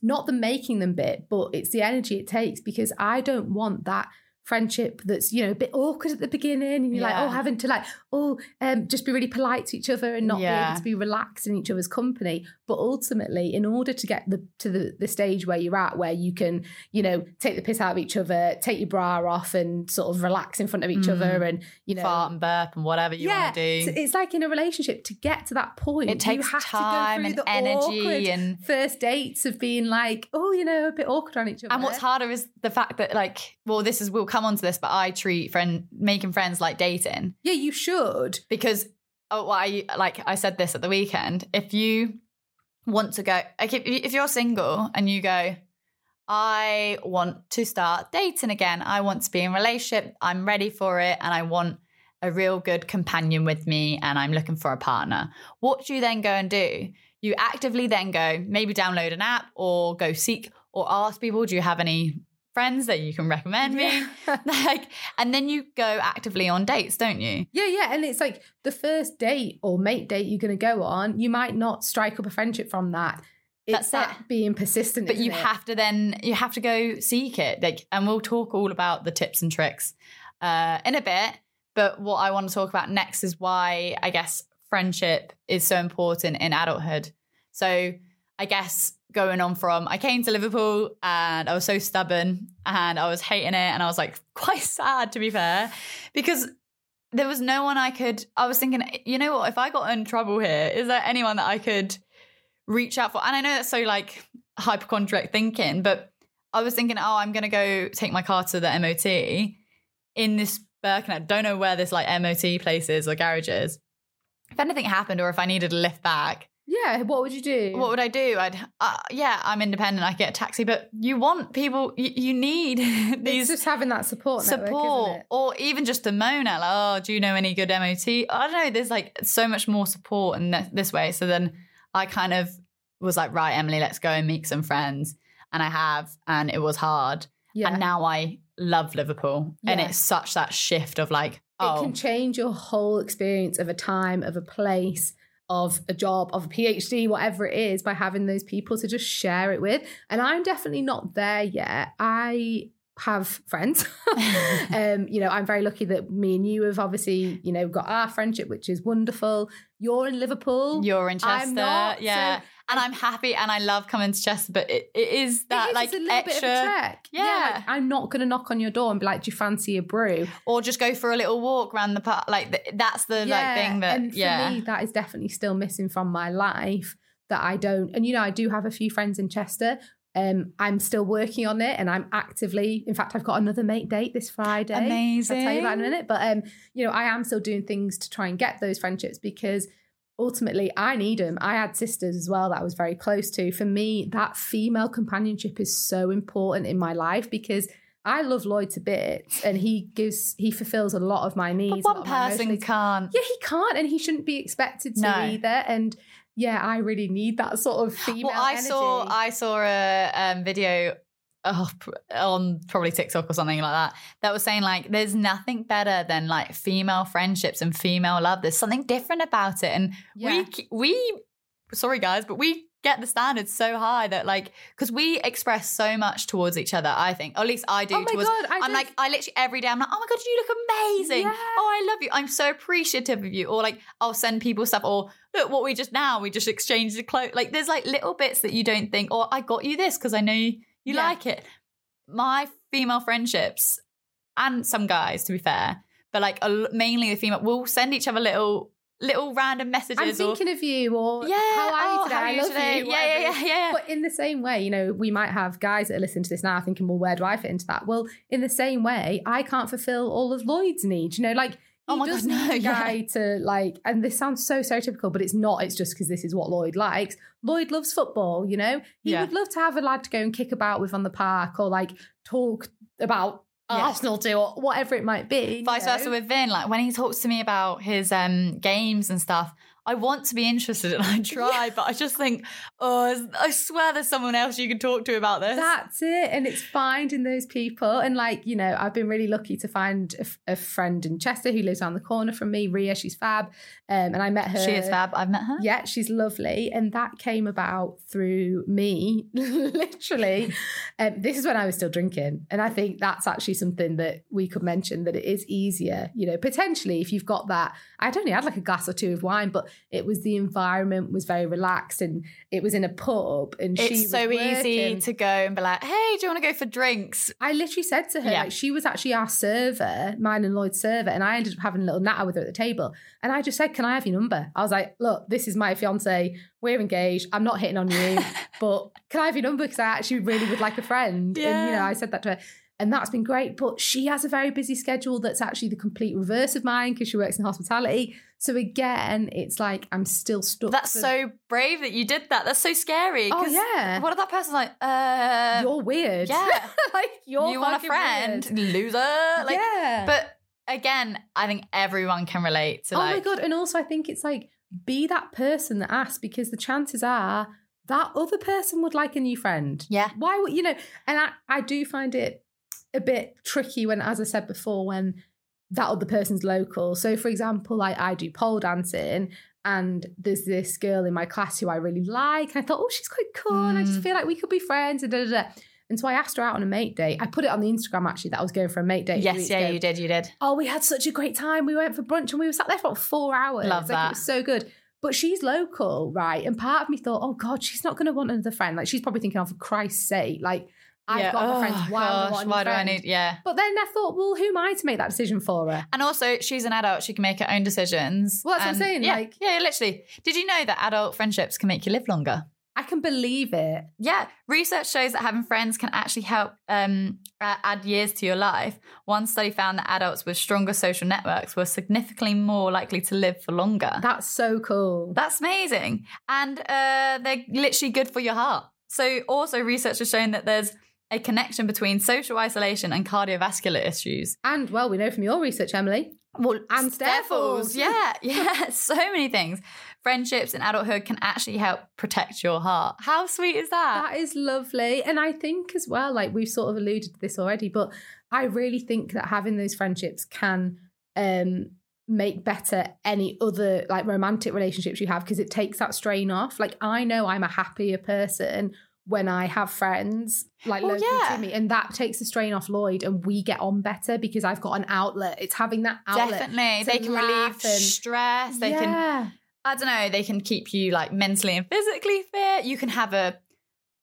not the making them bit, but it's the energy it takes because I don't want that friendship that's you know a bit awkward at the beginning and you're like oh having to like oh um just be really polite to each other and not be able to be relaxed in each other's company but ultimately in order to get the to the, the stage where you're at where you can you know take the piss out of each other take your bra off and sort of relax in front of each Mm. other and you know Fart and burp and whatever you yeah want to do. so it's like in a relationship to get to that point it takes you have time to and go through the energy and first dates of being like oh you know a bit awkward on each other And what's harder is the fact that, like, well, this is we'll come on to this, but I treat friend making friends like dating yeah you should because, oh, well, I like I said this at the weekend. If you want to go, like, if, if you're single and you go, I want to start dating again. I want to be in a relationship. I'm ready for it, and I want a real good companion with me, and I'm looking for a partner. What do you then go and do? You actively then go maybe download an app or go seek or ask people, do you have any friends that you can recommend me? like, and then you go actively on dates, don't you? Yeah, yeah. And it's like the first date or mate date you're going to go on, you might not strike up a friendship from that. It's That's that being persistent. But you it? have to then you have to go seek it. Like, and we'll talk all about the tips and tricks uh, in a bit. But what I want to talk about next is why I guess friendship is so important in adulthood. So I guess going on from I came to Liverpool and I was so stubborn and I was hating it and I was like quite sad to be fair because there was no one I could I was thinking you know what? If I got in trouble here is there anyone that I could reach out for? And I know that's so like hypochondriac thinking but I was thinking oh I'm going to go take my car to the MOT in this Birkenhead. Don't know where this like MOT place is or garage is if anything happened or if I needed a lift back Yeah, what would you do? what would I do? I'd, uh, yeah, I'm independent. I get a taxi, but you want people, you, you need it's these just having that support network, support, it? or even just a moan at, like, oh, do you know any good MOT? I don't know. There's like so much more support in th- this way. So then I kind of was like, right, Emily, let's go and meet some friends. And I have, and it was hard. Yeah. And now I love Liverpool. And it's such that shift of like, it oh, can change your whole experience of a time, of a place, of a job, of a PhD, whatever it is, by having those people to just share it with. And I'm definitely not there yet. I have friends. um, you know, I'm very lucky that me and you have obviously, you know, got our friendship, which is wonderful. You're in Liverpool. you're in Chester. not, yeah. so- and I'm happy and I love coming to Chester, but it, it is that it is, like a little extra. bit of a trek. Yeah. like, I'm not going to knock on your door and be like, "Do you fancy a brew?" or just go for a little walk around the park. Like th- that's the like thing that and for yeah. me, that is definitely still missing from my life. That I don't, and you know, I do have a few friends in Chester. Um, I'm still working on it, and I'm actively. In fact, I've got another mate date this Friday. Amazing. I'll tell you about in a minute. But um, you know, I am still doing things to try and get those friendships because ultimately I need them. I had sisters as well that I was very close to. For me, that female companionship is so important in my life because I love Lloyd to bits and he gives he fulfills a lot of my needs. lot one person can't. yeah, he can't, and he shouldn't be expected to No. either. And yeah, I really need that sort of female. Well, I energy. saw I saw a um, video oh, on probably TikTok or something like that that was saying like there's nothing better than like female friendships and female love. There's something different about it, and Yeah. we we sorry guys, but we get the standards so high that like because we express so much towards each other. I think, or at least I do. Oh my towards, God, I I'm don't- like I literally every day I'm like, oh my god, you look amazing. Yeah. Oh, I love you. I'm so appreciative of you. Or like I'll send people stuff. Or look what we just now we just exchanged a cloak. Like there's like little bits that you don't think. Or I got you this because I know you, you Yeah. like it. My female friendships and some guys, to be fair, but like mainly the female, will send each other little little random messages. I'm or, thinking of you, or yeah, how are you oh, today? how are I you love today? you. Yeah, yeah, yeah, yeah. But in the same way, you know, we might have guys that are listening to this now thinking, well, where do I fit into that? Well, in the same way, I can't fulfill all of Lloyd's needs. You know, like oh he Oh my does God, need no, a yeah. guy to like, and this sounds so stereotypical, but it's not. It's just because this is what Lloyd likes. Lloyd loves football. You know, he Yeah. would love to have a lad to go and kick about with on the park or like talk about Yeah. Arsenal to or whatever it might be. you Vice know? versa with Vin. Like when he talks to me about his um games and stuff, I want to be interested and I try, but I just think, oh, I swear there's someone else you can talk to about this. That's it. And it's finding those people. And like, you know, I've been really lucky to find a, f- a friend in Chester who lives around the corner from me, Ria. She's fab. Um, and I met her. she is fab. I've met her. Yeah, she's lovely. And that came about through me, literally. Um, this is when I was still drinking. And I think that's actually something that we could mention that it is easier, you know, potentially if you've got that. I'd only had like a glass or two of wine, but it was the environment was very relaxed and it was in a pub and she It's was so easy to go and be like, hey, do you want to go for drinks? I literally said to her, Yeah. like, she was actually our server, mine and Lloyd's server, and I ended up having a little natter with her at the table. And I just said, Can I have your number? I was like, Look, this is my fiance. We're engaged. I'm not hitting on you, but can I have your number? Because I actually really would like a friend. And, you know, I said that to her. And that's been great. But she has a very busy schedule that's actually the complete reverse of mine because she works in hospitality. So again, it's like I'm still stuck. That's for- so brave that you did that. That's so scary. Oh, yeah. What if that person's like, uh, You're weird. yeah. like, you're you want a friend, weird. loser? Like, yeah. But again, I think everyone can relate to oh my god! And also, I think it's like be that person that asks because the chances are that other person would like a new friend. yeah, Why would you know? And I, I do find it a bit tricky when, as I said before, when that other person's local. So, for example, like I do pole dancing. And there's this girl in my class who I really like. And I thought, oh, she's quite cool. And I just Mm. feel like we could be friends. And, da, da, da. and so I asked her out on a mate date. I put it on the Instagram actually that I was going for a mate date. yes, yeah, ago. you did, you did. Oh, we had such a great time. We went for brunch and we were sat there for about four hours. Love like, that. It was so good. But she's local, right? And part of me thought, oh God, she's not going to want another friend. Like she's probably thinking, oh, for Christ's sake, like I've yeah. got my oh, friends. Why, I gosh, new why do I need? Yeah. But then I thought, well, who am I to make that decision for her? And also, she's an adult; she can make her own decisions. Well, that's what I'm saying, Yeah, like- yeah, literally. Did you know that adult friendships can make you live longer? I can believe it. Yeah, research shows that having friends can actually help um, add years to your life. One study found that adults with stronger social networks were significantly more likely to live for longer. That's so cool. That's amazing. And uh, they're literally good for your heart. So, also, research has shown that there's a connection between social isolation and cardiovascular issues. and well, we know from your research, Emily. Well, And Steffels. Yeah, yeah, so many things. Friendships in adulthood can actually help protect your heart. How sweet is that? That is lovely. And I think as well, like we've sort of alluded to this already, but I really think that having those friendships can um make better any other like romantic relationships you have because it takes that strain off. Like I know I'm a happier person when I have friends like Well, local yeah. to me, and that takes the strain off Lloyd, and we get on better because I've got an outlet. It's having that outlet. Definitely. They can relieve and- stress. They can. I don't know, they can keep you like mentally and physically fit. You can have a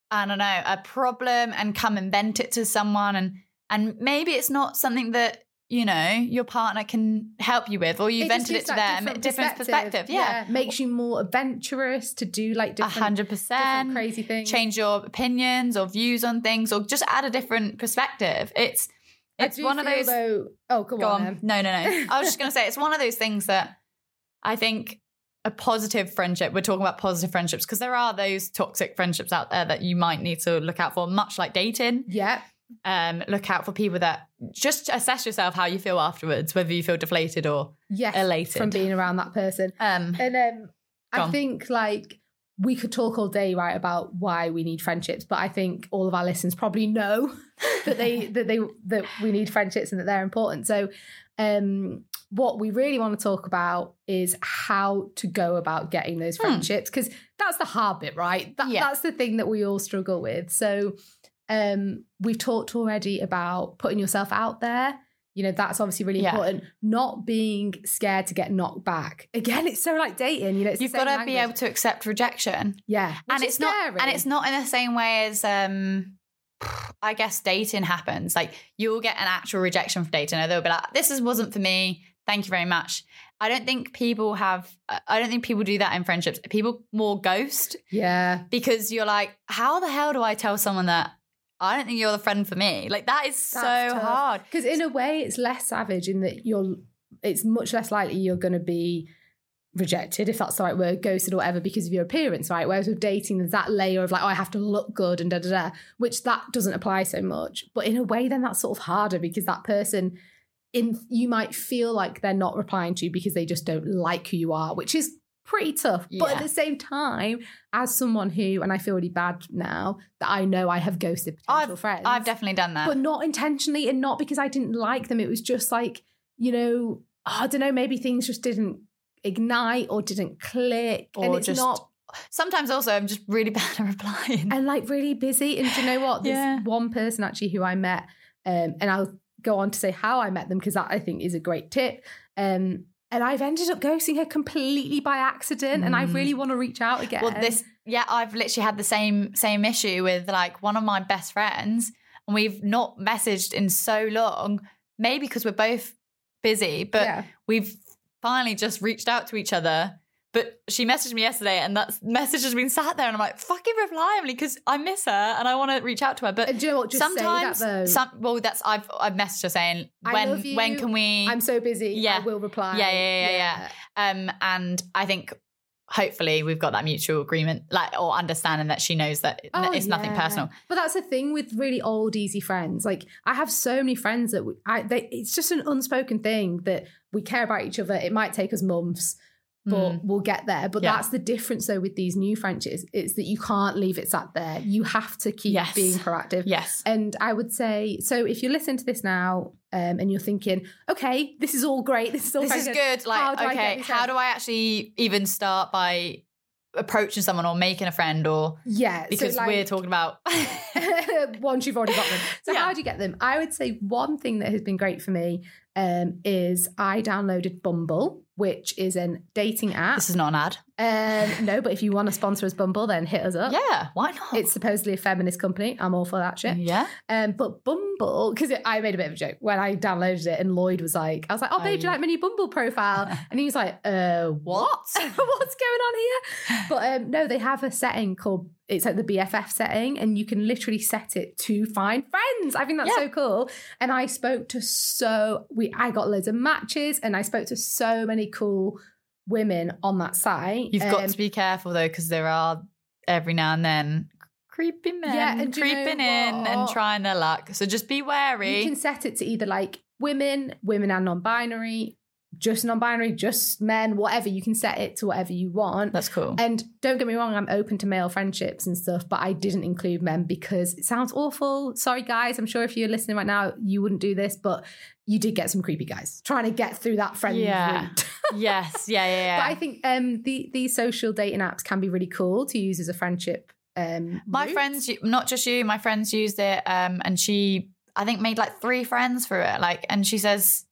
I don't know, a problem and come and vent it to someone and and maybe it's not something that you know your partner can help you with or you It vented it to them that different, perspective, yeah makes you more adventurous to do like a different, hundred different percent crazy things. change your opinions or views on things or just add a different perspective it's it's one of those Though, oh, go, Go on. on. No, no, no. I was just going to say it's one of those things that I think a positive friendship, we're talking about positive friendships because there are those toxic friendships out there that you might need to look out for, much like dating. Yeah, Um, look out for people that just assess yourself how you feel afterwards, whether you feel deflated or yes, Elated. from being around that person. um And um, I on. think like we could talk all day, right, about why we need friendships, but I think all of our listeners probably know that they that they that we need friendships and that they're important. So, um, what we really want to talk about is how to go about getting those Hmm. friendships because that's the hard bit, right? That, Yeah. That's the thing that we all struggle with. So, um, we've talked already about putting yourself out there. You know, that's obviously really Yeah. important. Not being scared to get knocked back. Again, it's so like dating. You know, it's you've got to be able to accept rejection. yeah, and it's is not and it's not in the same way as um I guess dating happens. Like you'll get an actual rejection from dating. Or they'll be like, "This is wasn't for me. Thank you very much." I don't think people have. I don't think people do that in friendships. People more ghost Yeah. because you're like, how the hell do I tell someone that I don't think you're the friend for me? Like that is so hard. Because in a way, it's less savage in that you're. It's much less likely you're going to be rejected, if that's the right word, ghosted or whatever, because of your appearance, right? Whereas with dating, there's that layer of like, oh, I have to look good and da da da, which that doesn't apply so much. But in a way, then that's sort of harder because that person. In, you might feel like they're not replying to you because they just don't like who you are, which is pretty tough. But at the same time, as someone who, and I feel really bad now that I know I have ghosted potential friends. I've definitely done that. but not intentionally and not because I didn't like them. It was just like, you know, I don't know, maybe things just didn't ignite or didn't click. and it's just not Sometimes also I'm just really bad at replying. and like really busy. And do you know what? There's Yeah. one person actually who I met, um, and I'll go on to say how I met them because that I think is a great tip. Um, and I've ended up ghosting her completely by accident, and I Mm. really want to reach out again. Well, this yeah, I've literally had the same same issue with like one of my best friends, and we've not messaged in so long. Maybe because we're both busy, but Yeah. we've finally just reached out to each other. But she messaged me yesterday, and that message has been sat there, and I'm like, "Fucking reply, Emily," because I miss her and I want to reach out to her. But And do you know what? Just sometimes, that some well, that's I've I've messaged her saying when when can we? I'm so busy. Yeah. I will reply. Yeah, yeah, yeah, yeah. Um, and I think hopefully we've got that mutual agreement, like or understanding that she knows that Oh, it's nothing personal. But that's the thing with really old, easy friends. Like I have so many friends that we, I, they, it's just an unspoken thing that we care about each other. It might take us months, but Mm. we'll get there. But Yeah. that's the difference though with these new friendships. It's that you can't leave it sat there. You have to keep Yes. being proactive. Yes. And I would say, so if you're listening to this now um, and you're thinking, okay, this is all great. This is all This is good. How Like, get okay, how do I actually even start by approaching someone or making a friend or Yeah. so, because like- we're talking about once you've already got them. So Yeah. how do you get them? I would say one thing that has been great for me um, is I downloaded Bumble, which is an dating app. this is not an ad. Um, no, but if you want to sponsor us Bumble, then hit us up. Yeah, why not? It's supposedly a feminist company. I'm all for that shit. yeah. Um, but Bumble, because I made a bit of a joke when I downloaded it, and Lloyd was like, I was like, "Oh, babe, do you like my new Bumble profile?" And he was like, "Uh, what? What's going on here?" But um, no, they have a setting called it's like the BFF setting, and you can literally set it to find friends. I think that's Yeah. so cool. And I spoke to so we, I got loads of matches, and I spoke to so many cool women on that site. You've got Um, to be careful though, because there are every now and then creepy men Yeah, and do you know creeping in and trying their luck. So just be wary. You can set it to either like women, women and non-binary, just non-binary, just men, whatever. You can set it to whatever you want. That's cool. And don't get me wrong, I'm open to male friendships and stuff, but I didn't include men because it sounds awful. Sorry, guys. I'm sure if you're listening right now, you wouldn't do this, but you did get some creepy guys trying to get through that friend Yeah. route. yes. Yeah. Yeah. Yeah. But I think um, the these social dating apps can be really cool to use as a friendship. Um, my route. friends, not just you, my friends used it, um, and she, I think, made like three friends through it. Like, and she says,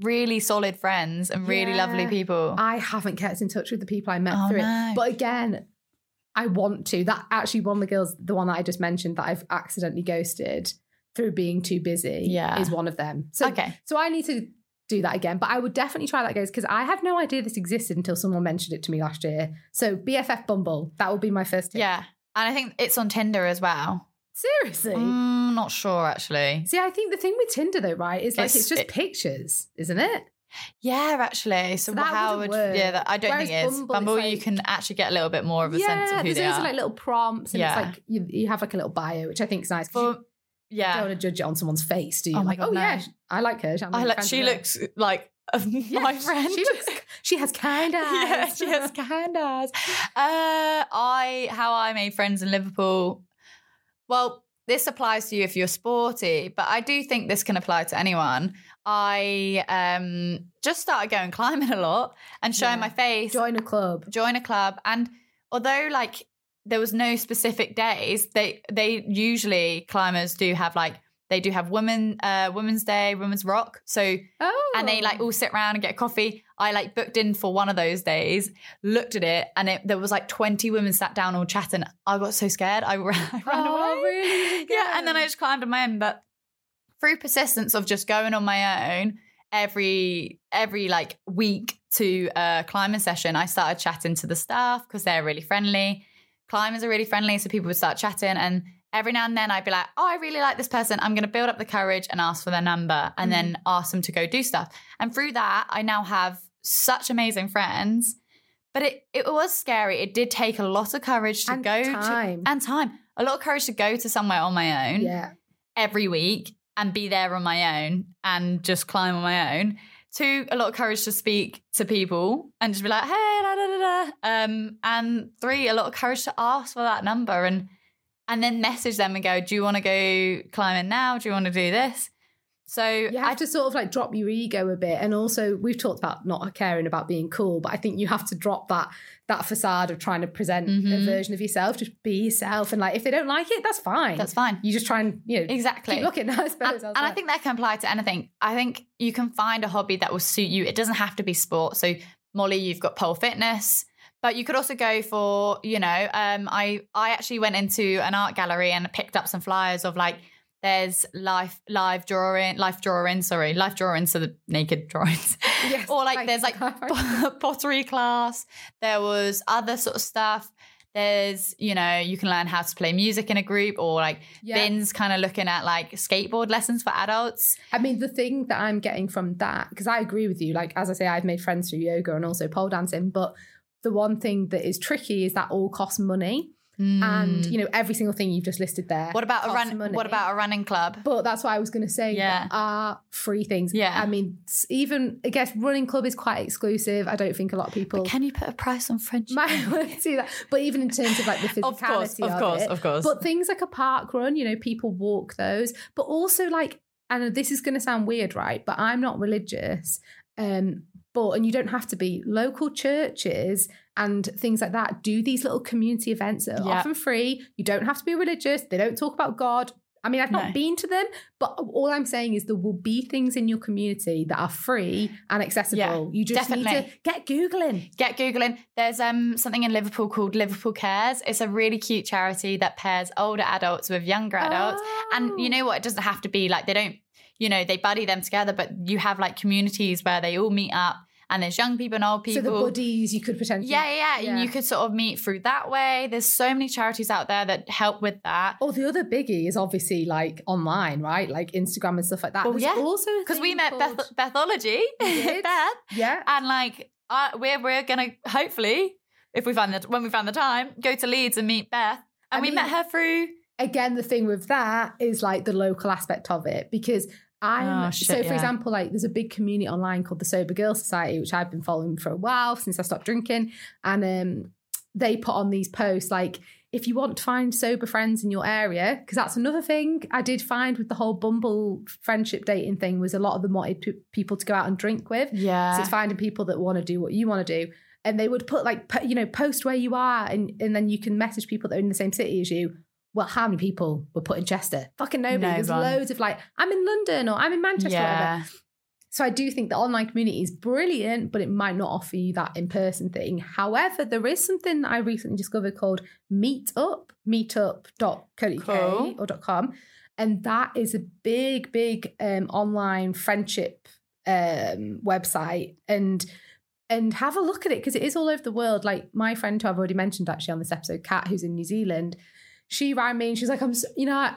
really solid friends and really lovely people. I haven't kept in touch with the people I met Oh, through no. it. But again, I want to. That actually one of the girls, the one that I just mentioned that I've accidentally ghosted through being too busy Yeah. is one of them. So okay. so I need to do that again. But I would definitely try that guys because I had no idea this existed until someone mentioned it to me last year. So BFF Bumble, that would be my first tip. Yeah. And I think it's on Tinder as well. Seriously. Mm, not sure actually. See, I think the thing with Tinder though, right, is like it's, It's- just it- pictures, isn't it? Yeah, actually. So, So how wouldn't work. yeah? That, I don't Whereas think it is. Bumble, Bumble, it's you can actually get a little bit more of a sense of who they are. like little prompts and Yeah. it's like you, you have like a little bio, which I think is nice. you For, yeah, don't want to judge it on someone's face, do you? Oh like, God, oh no. yeah, I like her. I'm like. She with her." looks like Yeah, my friend. She looks. She has kind eyes. yeah, she has kind eyes. Uh, I how I made friends in Liverpool. Well, this applies to you if you're sporty, but I do think this can apply to anyone. I um just started going climbing a lot and showing Yeah. my face. Join a club. join a club and although like there was no specific days they they usually climbers do have like they do have women uh women's day women's rock. So Oh, and they like all sit around and get coffee. I like booked in for one of those days looked at it and it, there was like 20 women sat down all chatting. I got so scared. I ran, I ran Oh, away really? yeah and then i just climbed on my own. But through persistence of just going on my own every every like week to a climbing session, I started chatting to the staff because they're really friendly. Climbers are really friendly, so people would start chatting and every now and then I'd be like, oh, I really like this person. I'm going to build up the courage and ask for their number and then Mm-hmm. ask them to go do stuff. And through that, I now have such amazing friends. But it, it was scary. It did take a lot of courage to And go time. to and time. A lot of courage to go to somewhere on my own Yeah. every week and be there on my own and just climb on my own. Two, a lot of courage to speak to people and just be like, hey, da, da, da, da. Um, and three, a lot of courage to ask for that number and and then message them and go, do you want to go climbing now? Do you want to do this? So You have I to sort of like drop your ego a bit. And also we've talked about not caring about being cool, but I think you have to drop that that facade of trying to present a Mhm. version of yourself. Just be yourself. And like if they don't like it, that's fine. that's fine. you just try and, you know, Exactly. keep looking, I suppose. And, and I think that can apply to anything. I think you can find a hobby that will suit you. It doesn't have to be sport. So Mollie, you've got pole fitness, but you could also go for, you know, um, I I actually went into an art gallery and picked up some flyers of like there's life live drawing, life drawing, sorry, life drawings, so the naked drawings. Yes, or like there's like pottery class. There was other sort of stuff. There's, you know, you can learn how to play music in a group or like Yeah. Vin's kind of looking at like skateboard lessons for adults. I mean, the thing that I'm getting from that, because I agree with you, like, as I say, I've made friends through yoga and also pole dancing, but the one thing that is tricky is that all costs money. And, you know, every single thing you've just listed there. What about a run? money. What about a running club? But that's what I was going to say. Yeah. Are free things. Yeah. I mean, even, I guess, running club is quite exclusive. I don't think a lot of people Can you put a price on friendship? might want to do that. But even in terms of like the physicality Of course, of course, it, of course. But things like a park run, you know, people walk those. But also like, and this is going to sound weird, right? But I'm not religious. Um, but and you don't have to be local churches and things like that do these little community events that are Yeah. often free. You don't have to be religious. They don't talk about God. I mean, I've not No. been to them, but all I'm saying is there will be things in your community that are free and accessible. Yeah, you just need to get googling. Get googling. There's um something in Liverpool called Liverpool Cares. It's a really cute charity that pairs older adults with younger adults. And you know what? It doesn't have to be like they don't, you know, they buddy them together, but you have like communities where they all meet up and there's young people and old people. So the buddies you could potentially yeah, yeah, yeah. And you could sort of meet through that way. There's so many charities out there that help with that. Oh, the other biggie is obviously like online, right? Like Instagram and stuff like that. Well, There's yeah, also Because we met called- Beth- Bethology, did? Beth, Yeah, and like uh, we're we're gonna hopefully, if we find the when we find the time, go to Leeds and meet Beth. And I we mean- met her through. again, the thing with that is like the local aspect of it because I'm Oh, shit, so for yeah. example, like there's a big community online called the Sober Girl Society, which I've been following for a while since I stopped drinking, and um, they put on these posts like. If you want to find sober friends in your area, because that's another thing I did find with the whole Bumble friendship dating thing was a lot of them wanted p- people to go out and drink with. So Yeah. it's finding people that want to do what you want to do. And they would put like, you know, post where you are and, and then you can message people that are in the same city as you. Well, how many people were put in Chester? Fucking nobody. No There's one. loads of like, I'm in London or I'm in Manchester or whatever. yeah. So I do think the online community is brilliant, but it might not offer you that in-person thing. However, there is something that I recently discovered called Meetup, meetup.co.uk Cool. or .com. And that is a big, big um, online friendship um, website. And and have a look at it because it is all over the world. Like my friend who I've already mentioned actually on this episode, Kat, who's in New Zealand, she rang me and she's like, I'm, so, you know,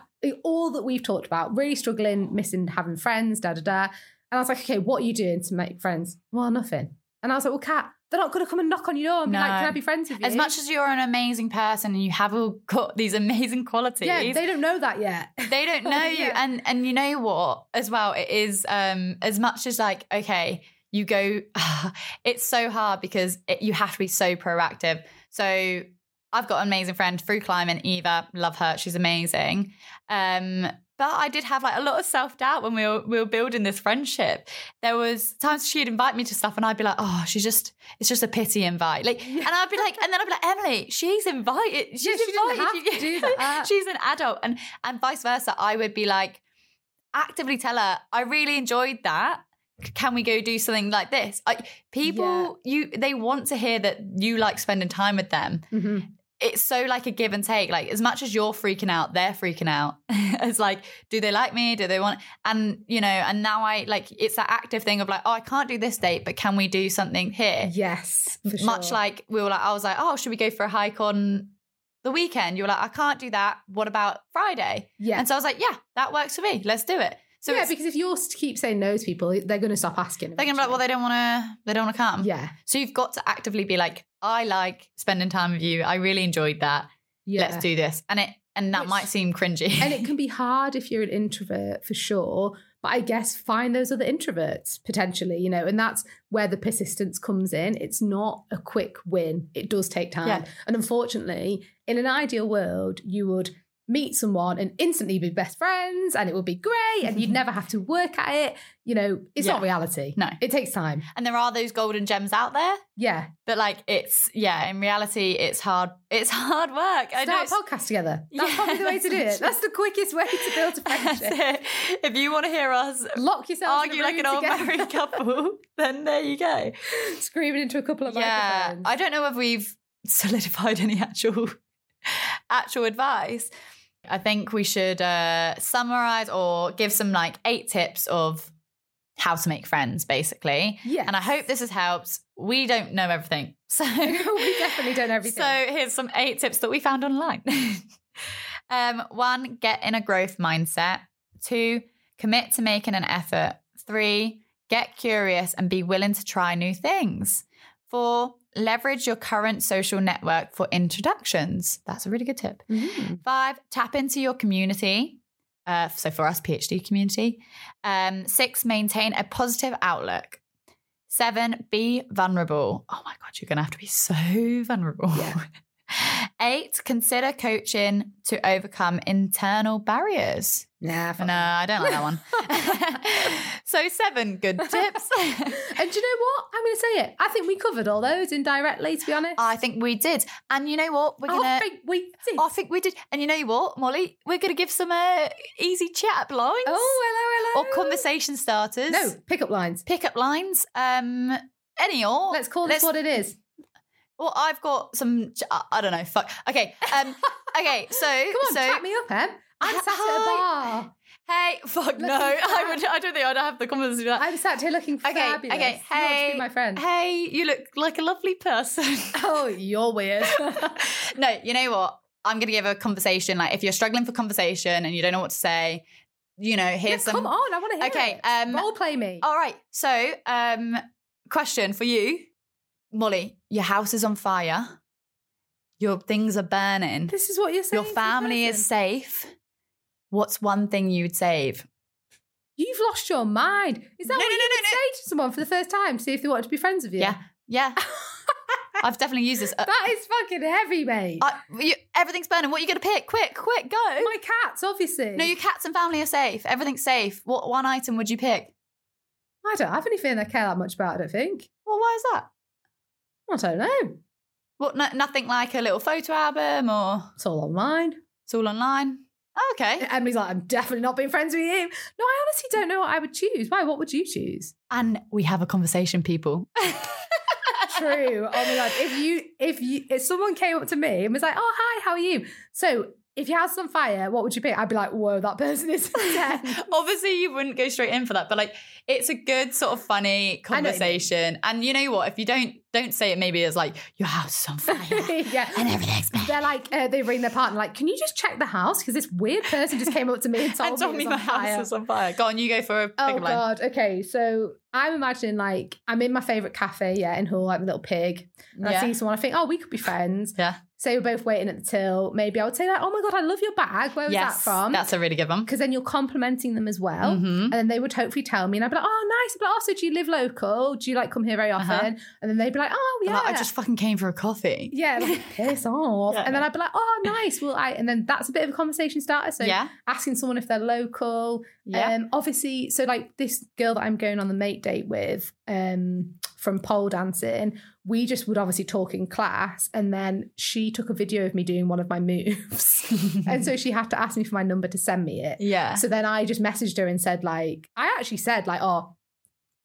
all that we've talked about, really struggling, missing having friends, da da da. And I was like, okay, what are you doing to make friends? Well, nothing. And I was like, well, Kat, they're not going to come and knock on your door and be like, can I be friends with you? As much as you're an amazing person and you have all got these amazing qualities, yeah, they don't know that yet. they don't know you Yeah. and and you know what as well it is um as much as like okay you go it's so hard because it, you have to be so proactive so i've got an amazing friend through climbing eva love her she's amazing um but I did have like a lot of self doubt when we were we were building this friendship. There was times she'd invite me to stuff, and I'd be like, "Oh, she's just it's just a pity invite." Like, and I'd be like, and then I'd be like, "Emily, she's invited. She's Yeah, invited have you. to do that. she's an adult and and vice versa i would be like actively tell her i really enjoyed that can we go do something like this like people you they want to hear that you like spending time with them Mhm. It's so like a give and take. Like as much as you're freaking out, they're freaking out. it's like, do they like me? Do they want? And you know, and now I like it's that active thing of like, oh, I can't do this date, but can we do something here? Yes, Much like we were like, I was like, oh, should we go for a hike on the weekend? You were like, I can't do that. What about Friday? yeah. And so I was like, yeah, that works for me. Let's do it. So yeah, because if you to keep saying no to people, they're going to stop asking. they're gonna be like, well, they don't want to. They don't want to come. yeah, So you've got to actively be like, I like spending time with you. I really enjoyed that. yeah. Let's do this. And it and that Which- might seem cringy. and it can be hard if you're an introvert for sure. But I guess find those other introverts potentially, you know, and that's where the persistence comes in. It's not a quick win. It does take time. Yeah. And unfortunately, in an ideal world, you would meet someone and instantly be best friends and it would be great and you'd never have to work at it. You know, it's not reality. No. It takes time. and there are those golden gems out there. Yeah. But like it's yeah, in reality it's hard it's hard work. I know Start a podcast together. That's Yeah, probably the way to do it. that's the quickest way to build a friendship. If you want to hear us Lock yourself argue like an old married couple, then there you go. screaming into a couple of Yeah. microphones. I don't know if we've solidified any actual actual advice. I think we should uh summarize or give some like eight tips of how to make friends, basically. Yeah. And I hope this has helped. We don't know everything. So we definitely don't know everything. So here's some eight tips that we found online. um, one, get in a growth mindset. Two, commit to making an effort. Three, get curious and be willing to try new things. Four, leverage your current social network for introductions. That's a really good tip. Mhm. Five, tap into your community. Uh, so for us, PhD community. Um, six, maintain a positive outlook. Seven, be vulnerable. Oh my God, you're going to have to be so vulnerable. Yeah. Eight, consider coaching to overcome internal barriers. Nah, No, I don't like that one. so, seven good tips. And do you know what? I'm going to say it. I think we covered all those indirectly, to be honest. I think we did. And you know what? We're to. I think we did. I think we did. And you know what, Mollie? We're going to give some uh, easy chat lines oh, hello, hello. or conversation starters. No, pickup lines. Pickup lines. Um, any or. Let's call this let's- what it is. Well, I've got some. I I don't know. Fuck. Okay. Um. Okay. So. Come on, so. chat me up, Em. I'm sat at a bar. Hey. Fuck. No. Looking I would. I don't think I'd have the confidence to do that. I'm sat here looking Okay, fabulous. okay, You hey. be my friend. Hey, you look like a lovely person. Oh, you're weird. no, you know what? I'm going to give a conversation. Like, if you're struggling for conversation and you don't know what to say, you know, yeah, here's some. come on, I want to hear Okay, it. um, Role play me. All right. So, um, question for you, Mollie. Your house is on fire. Your things are burning. this is what you're saying. Your family is safe. What's one thing you'd save? You've lost your mind. Is that No, what no, you no, would say to someone for the first time to see if they want to be friends with you? Yeah, yeah. I've definitely used this. Uh, that is fucking heavy, mate. I, you, everything's burning. What are you going to pick? Quick, quick, go. My cats, obviously. No, your cats and family are safe. Everything's safe. What one item would you pick? I don't have anything I care that much about, I don't think. Well, why is that? I don't know. What? No, nothing like a little photo album or It's all online. it's all online. Oh, okay. Emily's like, I'm definitely not being friends with you. No, I honestly don't know what I would choose. Why? What would you choose? And we have a conversation, people. True. Oh my god. If you if you if someone came up to me and was like, "Oh hi, how are you?" So if your house is on fire, what would you pick? I'd be like, "Whoa, that person is dead." Obviously, you wouldn't go straight in for that, but like, it's a good sort of funny I know what you mean. conversation. And you know what? If you don't don't say it, maybe as like your house is on fire yeah. and everything's bad. They're like, uh, they ring their partner, like, can you just check the house? Because this weird person just came up to me and told, And told me, me it my was on fire. house is on fire. Go on, you go for a Oh line. god. Okay, so I'm imagining like I'm in my favorite cafe, yeah, in Hull, like the little pig. And I see someone, I think, oh, we could be friends. Yeah. Say we're both waiting at the till. Maybe I would say like, oh my god, I love your bag. Where was yes, that from? that's a really good one. Because then you're complimenting them as well. Mhm. And then they would hopefully tell me, and I'd be like, oh, nice. Be like, oh, do you live local? Do you like come here very often? Uh-huh. And then they'd be like, oh, yeah. Like, I just fucking came for a coffee. yeah, like, piss off. Yeah. And then I'd be like, oh, nice. Well, I, and then that's a bit of a conversation starter. So yeah, asking someone if they're local. yeah. Um, obviously, so like this girl that I'm going on the mate date with um, from pole dancing, we just would obviously talk in class. And then she took a video of me doing one of my moves. and so she had to ask me for my number to send me it. yeah. So then I just messaged her and said, like, I actually said, like, oh,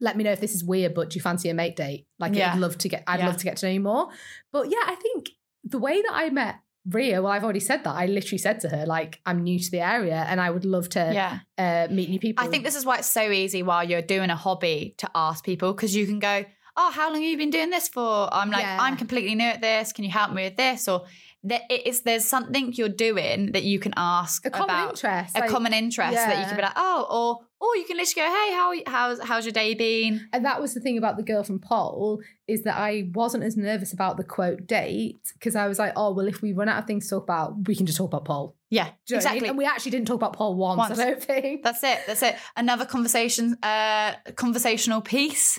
let me know if this is weird, but do you fancy a mate date? Like, Yeah. I'd love to get, I'd Yeah. love to get to know you more. But yeah, I think the way that I met Ria, well, I've already said that. I literally said to her, like, I'm new to the area and I would love to Yeah. uh, meet new people. I think this is why it's so easy while you're doing a hobby to ask people because you can go, Oh, how long have you been doing this for? I'm like, Yeah. I'm completely new at this. Can you help me with this? Or there, it is, there's something you're doing that you can ask a common about interest. a like- common interest that you can be like, Oh, or or you can literally go, Hey, how how's how's your day been? And that was the thing about the girl from Pole is that I wasn't as nervous about the quote date because I was like, oh, well, if we run out of things to talk about, we can just talk about Pole. Yeah, Do you know what I mean? exactly. And we actually didn't talk about Pole once, Once. I don't think. That's it. That's it. Another conversation, uh, conversational piece.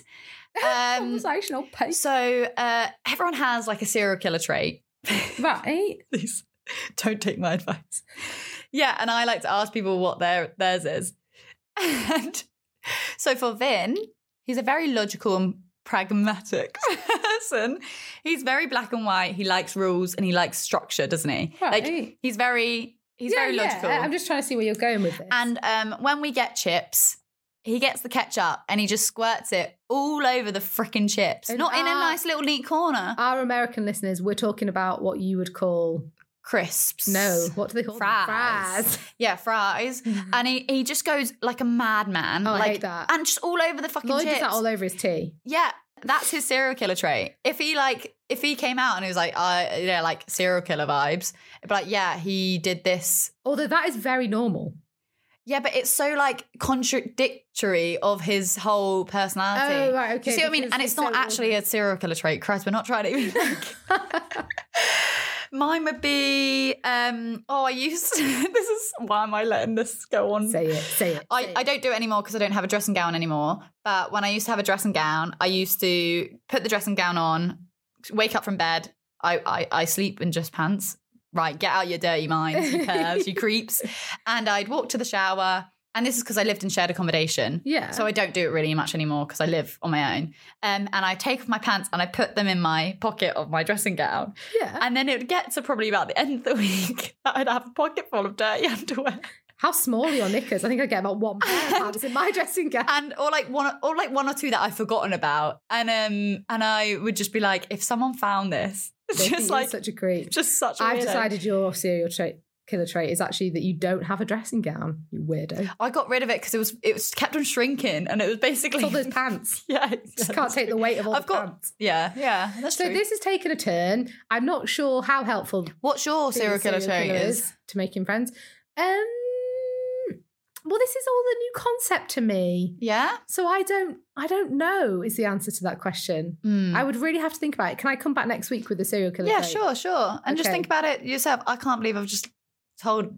Um, pace. so uh, everyone has like a serial killer trait. Right. Please don't take my advice. Yeah, and I like to ask people what their theirs is. And so for Vin, he's a very logical and pragmatic person. He's very black and white. He likes rules and he likes structure, doesn't he? Like Right. he's very he's Yeah, very yeah. logical. I'm just trying to see where you're going with this. And um, when we get chips, he gets the ketchup and he just squirts it all over the freaking chips, And not in a nice little neat corner. our American listeners, we're talking about what you would call Crisps. no, what do they call them? Fries. Fries. Yeah, fries. and he, he just goes like a madman. Oh, I like, hate that. And just all over the fucking Lloyd chips. does that all over his tea. yeah, that's his serial killer trait. If he like, if he came out and he was like, uh, yeah, like serial killer vibes, it'd like, yeah, he did this. Although that is very normal. Yeah, but it's so like contradictory of his whole personality. Oh, right, okay. Do you see what I mean? And it's not so actually a serial killer trait. Christ, we're not trying to even like. Mine would be, um, oh, I used to, this is why am I letting this go on? Say it. Say it. I, say I it. don't do it anymore because I don't have a dressing gown anymore. But when I used to have a dressing gown, I used to put the dressing gown on, wake up from bed. I, I, I sleep in just pants. Right, get out your dirty minds, you pervs, you creeps. And I'd walk to the shower. And this is because I lived in shared accommodation. Yeah. So I don't do it really much anymore because I live on my own. Um, and I take off my pants and I put them in my pocket of my dressing gown. yeah. And then it would get to probably about the end of the week that I'd have a pocket full of dirty underwear. How small are your knickers? I think I get about one pair of pants in my dressing gown. and or like one or like one or two that I've forgotten about. And um and I would just be like, if someone found this, Just like such a creep. just such a I've weirdo. decided your serial trait, killer trait is actually that you don't have a dressing gown. You weirdo. I got rid of it because it was it was kept on shrinking and it was basically It's all those pants. yeah, Just can't take the weight of all I've the got- pants. Yeah, yeah, that's So true. this has taken a turn. I'm not sure how helpful What's your serial killer trait is? to making friends. Um, well, this is all a new concept to me. Yeah. So I don't, I don't know. Is the answer to that question? Mm. I would really have to think about it. Can I come back next week with the serial killer? Yeah, sure, sure. And just think about it yourself. I can't believe I've just told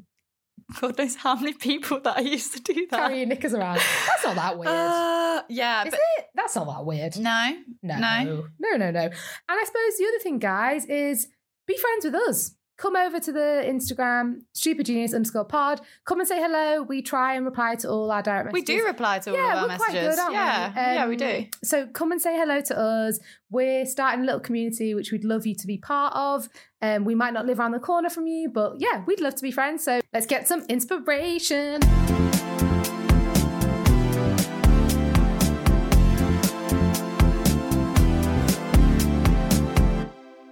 God knows how many people that I used to do that. Carry your knickers around. That's not that weird. Uh, yeah, is but it? That's not that weird. no, No, No. no, no, no. And I suppose the other thing, guys, is be friends with us. Come over to the Instagram, stupid genius underscore pod. Come and say hello. We try and reply to all our direct messages. we do reply to all Yeah, of our we're quite messages. good, aren't we? yeah, yeah, we Um, do. So come and say hello to us. We're starting a little community which we'd love you to be part of. Um, we might not live around the corner from you, but yeah, we'd love to be friends. So let's get some inspiration.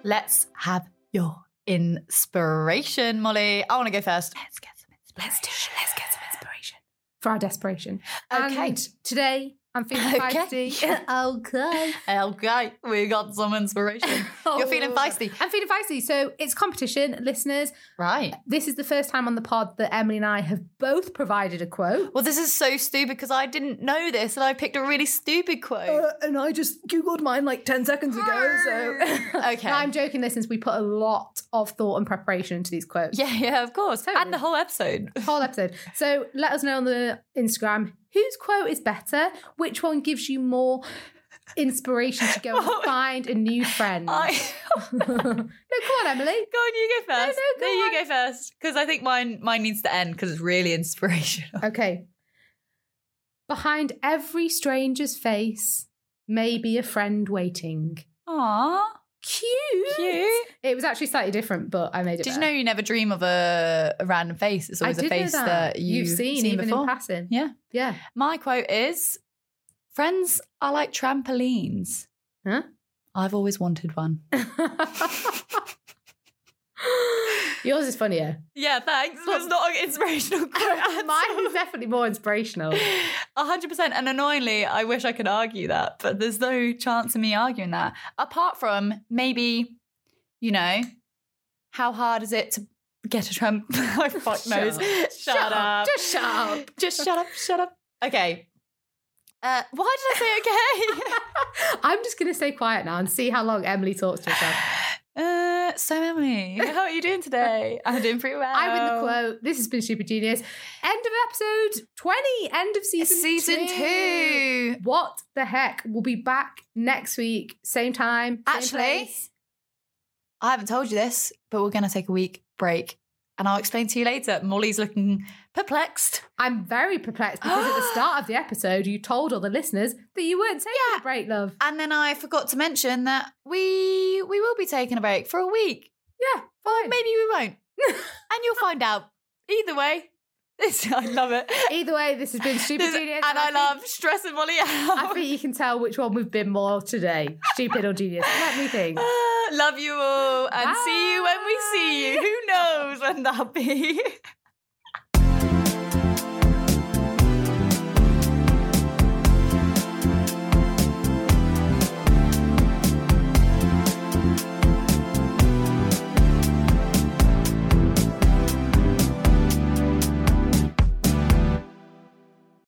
Let's have your inspiration, Mollie. I want to go first. Let's get some inspiration. Let's do it. Let's get some inspiration for our desperation. Okay. And today I'm feeling Okay. feisty. okay. Okay, we got some inspiration. You're feeling feisty. I'm feeling feisty. So it's competition, listeners. Right. This is the first time on the pod that Emily and I have both provided a quote. Well, this is so stupid because I didn't know this and I picked a really stupid quote. Uh, and I just googled mine like 10 seconds ago. So Okay. No, I'm joking, listeners. We put a lot of thought and preparation into these quotes. yeah, yeah, of course. Totally. And the whole episode. Whole episode. So let us know on the Instagram whose quote is better, which one gives you more inspiration to go and find a new friend. I... no, come on, Emily. Go on, you go first. no, go you go first because I think mine mine needs to end because it's really inspirational. Okay. Behind every stranger's face may be a friend waiting. Aww, Cute. cute. It was actually slightly different, but I made it. Did you know you never dream of a, a random face? It's always a face that, you've seen, even before. in passing. Yeah. Yeah. My quote is Friends are like trampolines. Huh? I've always wanted one. Yours is funnier. Yeah, thanks. But it's not an inspirational quote. Mine is definitely more inspirational. hundred percent. And annoyingly, I wish I could argue that, but there's no chance of me arguing that. Apart from maybe, you know, how hard is it to get a Trump? I fuck Shut knows. up. Shut, Shut up. up. Just shut up. Just shut up. Shut up. Okay. Uh, why did I say okay? I'm just going to stay quiet now and see how long Emily talks to herself. Uh, so Emily, how are you doing today? I'm doing pretty well. I'm in the quote. This has been Stupid Genius. End of episode 20. End of season, Season two. What the heck? We'll be back next week. Same time. Same Actually, place. I haven't told you this, but we're going to take a week break. And I'll explain to you later. Mollie's looking perplexed. I'm very perplexed because at the start of the episode, you told all the listeners that you weren't taking Yeah. a break, love. And then I forgot to mention that we we will be taking a break for a week. Yeah, fine. Maybe we won't. and you'll find out. Either way, this, I love it. Either way, this has been Stupid Genius. and I, think- love stressing Mollie out. I think you can tell which one we've been more today. Stupid or genius. Let me think. Love you all and see you when we see you. Who knows when that'll be?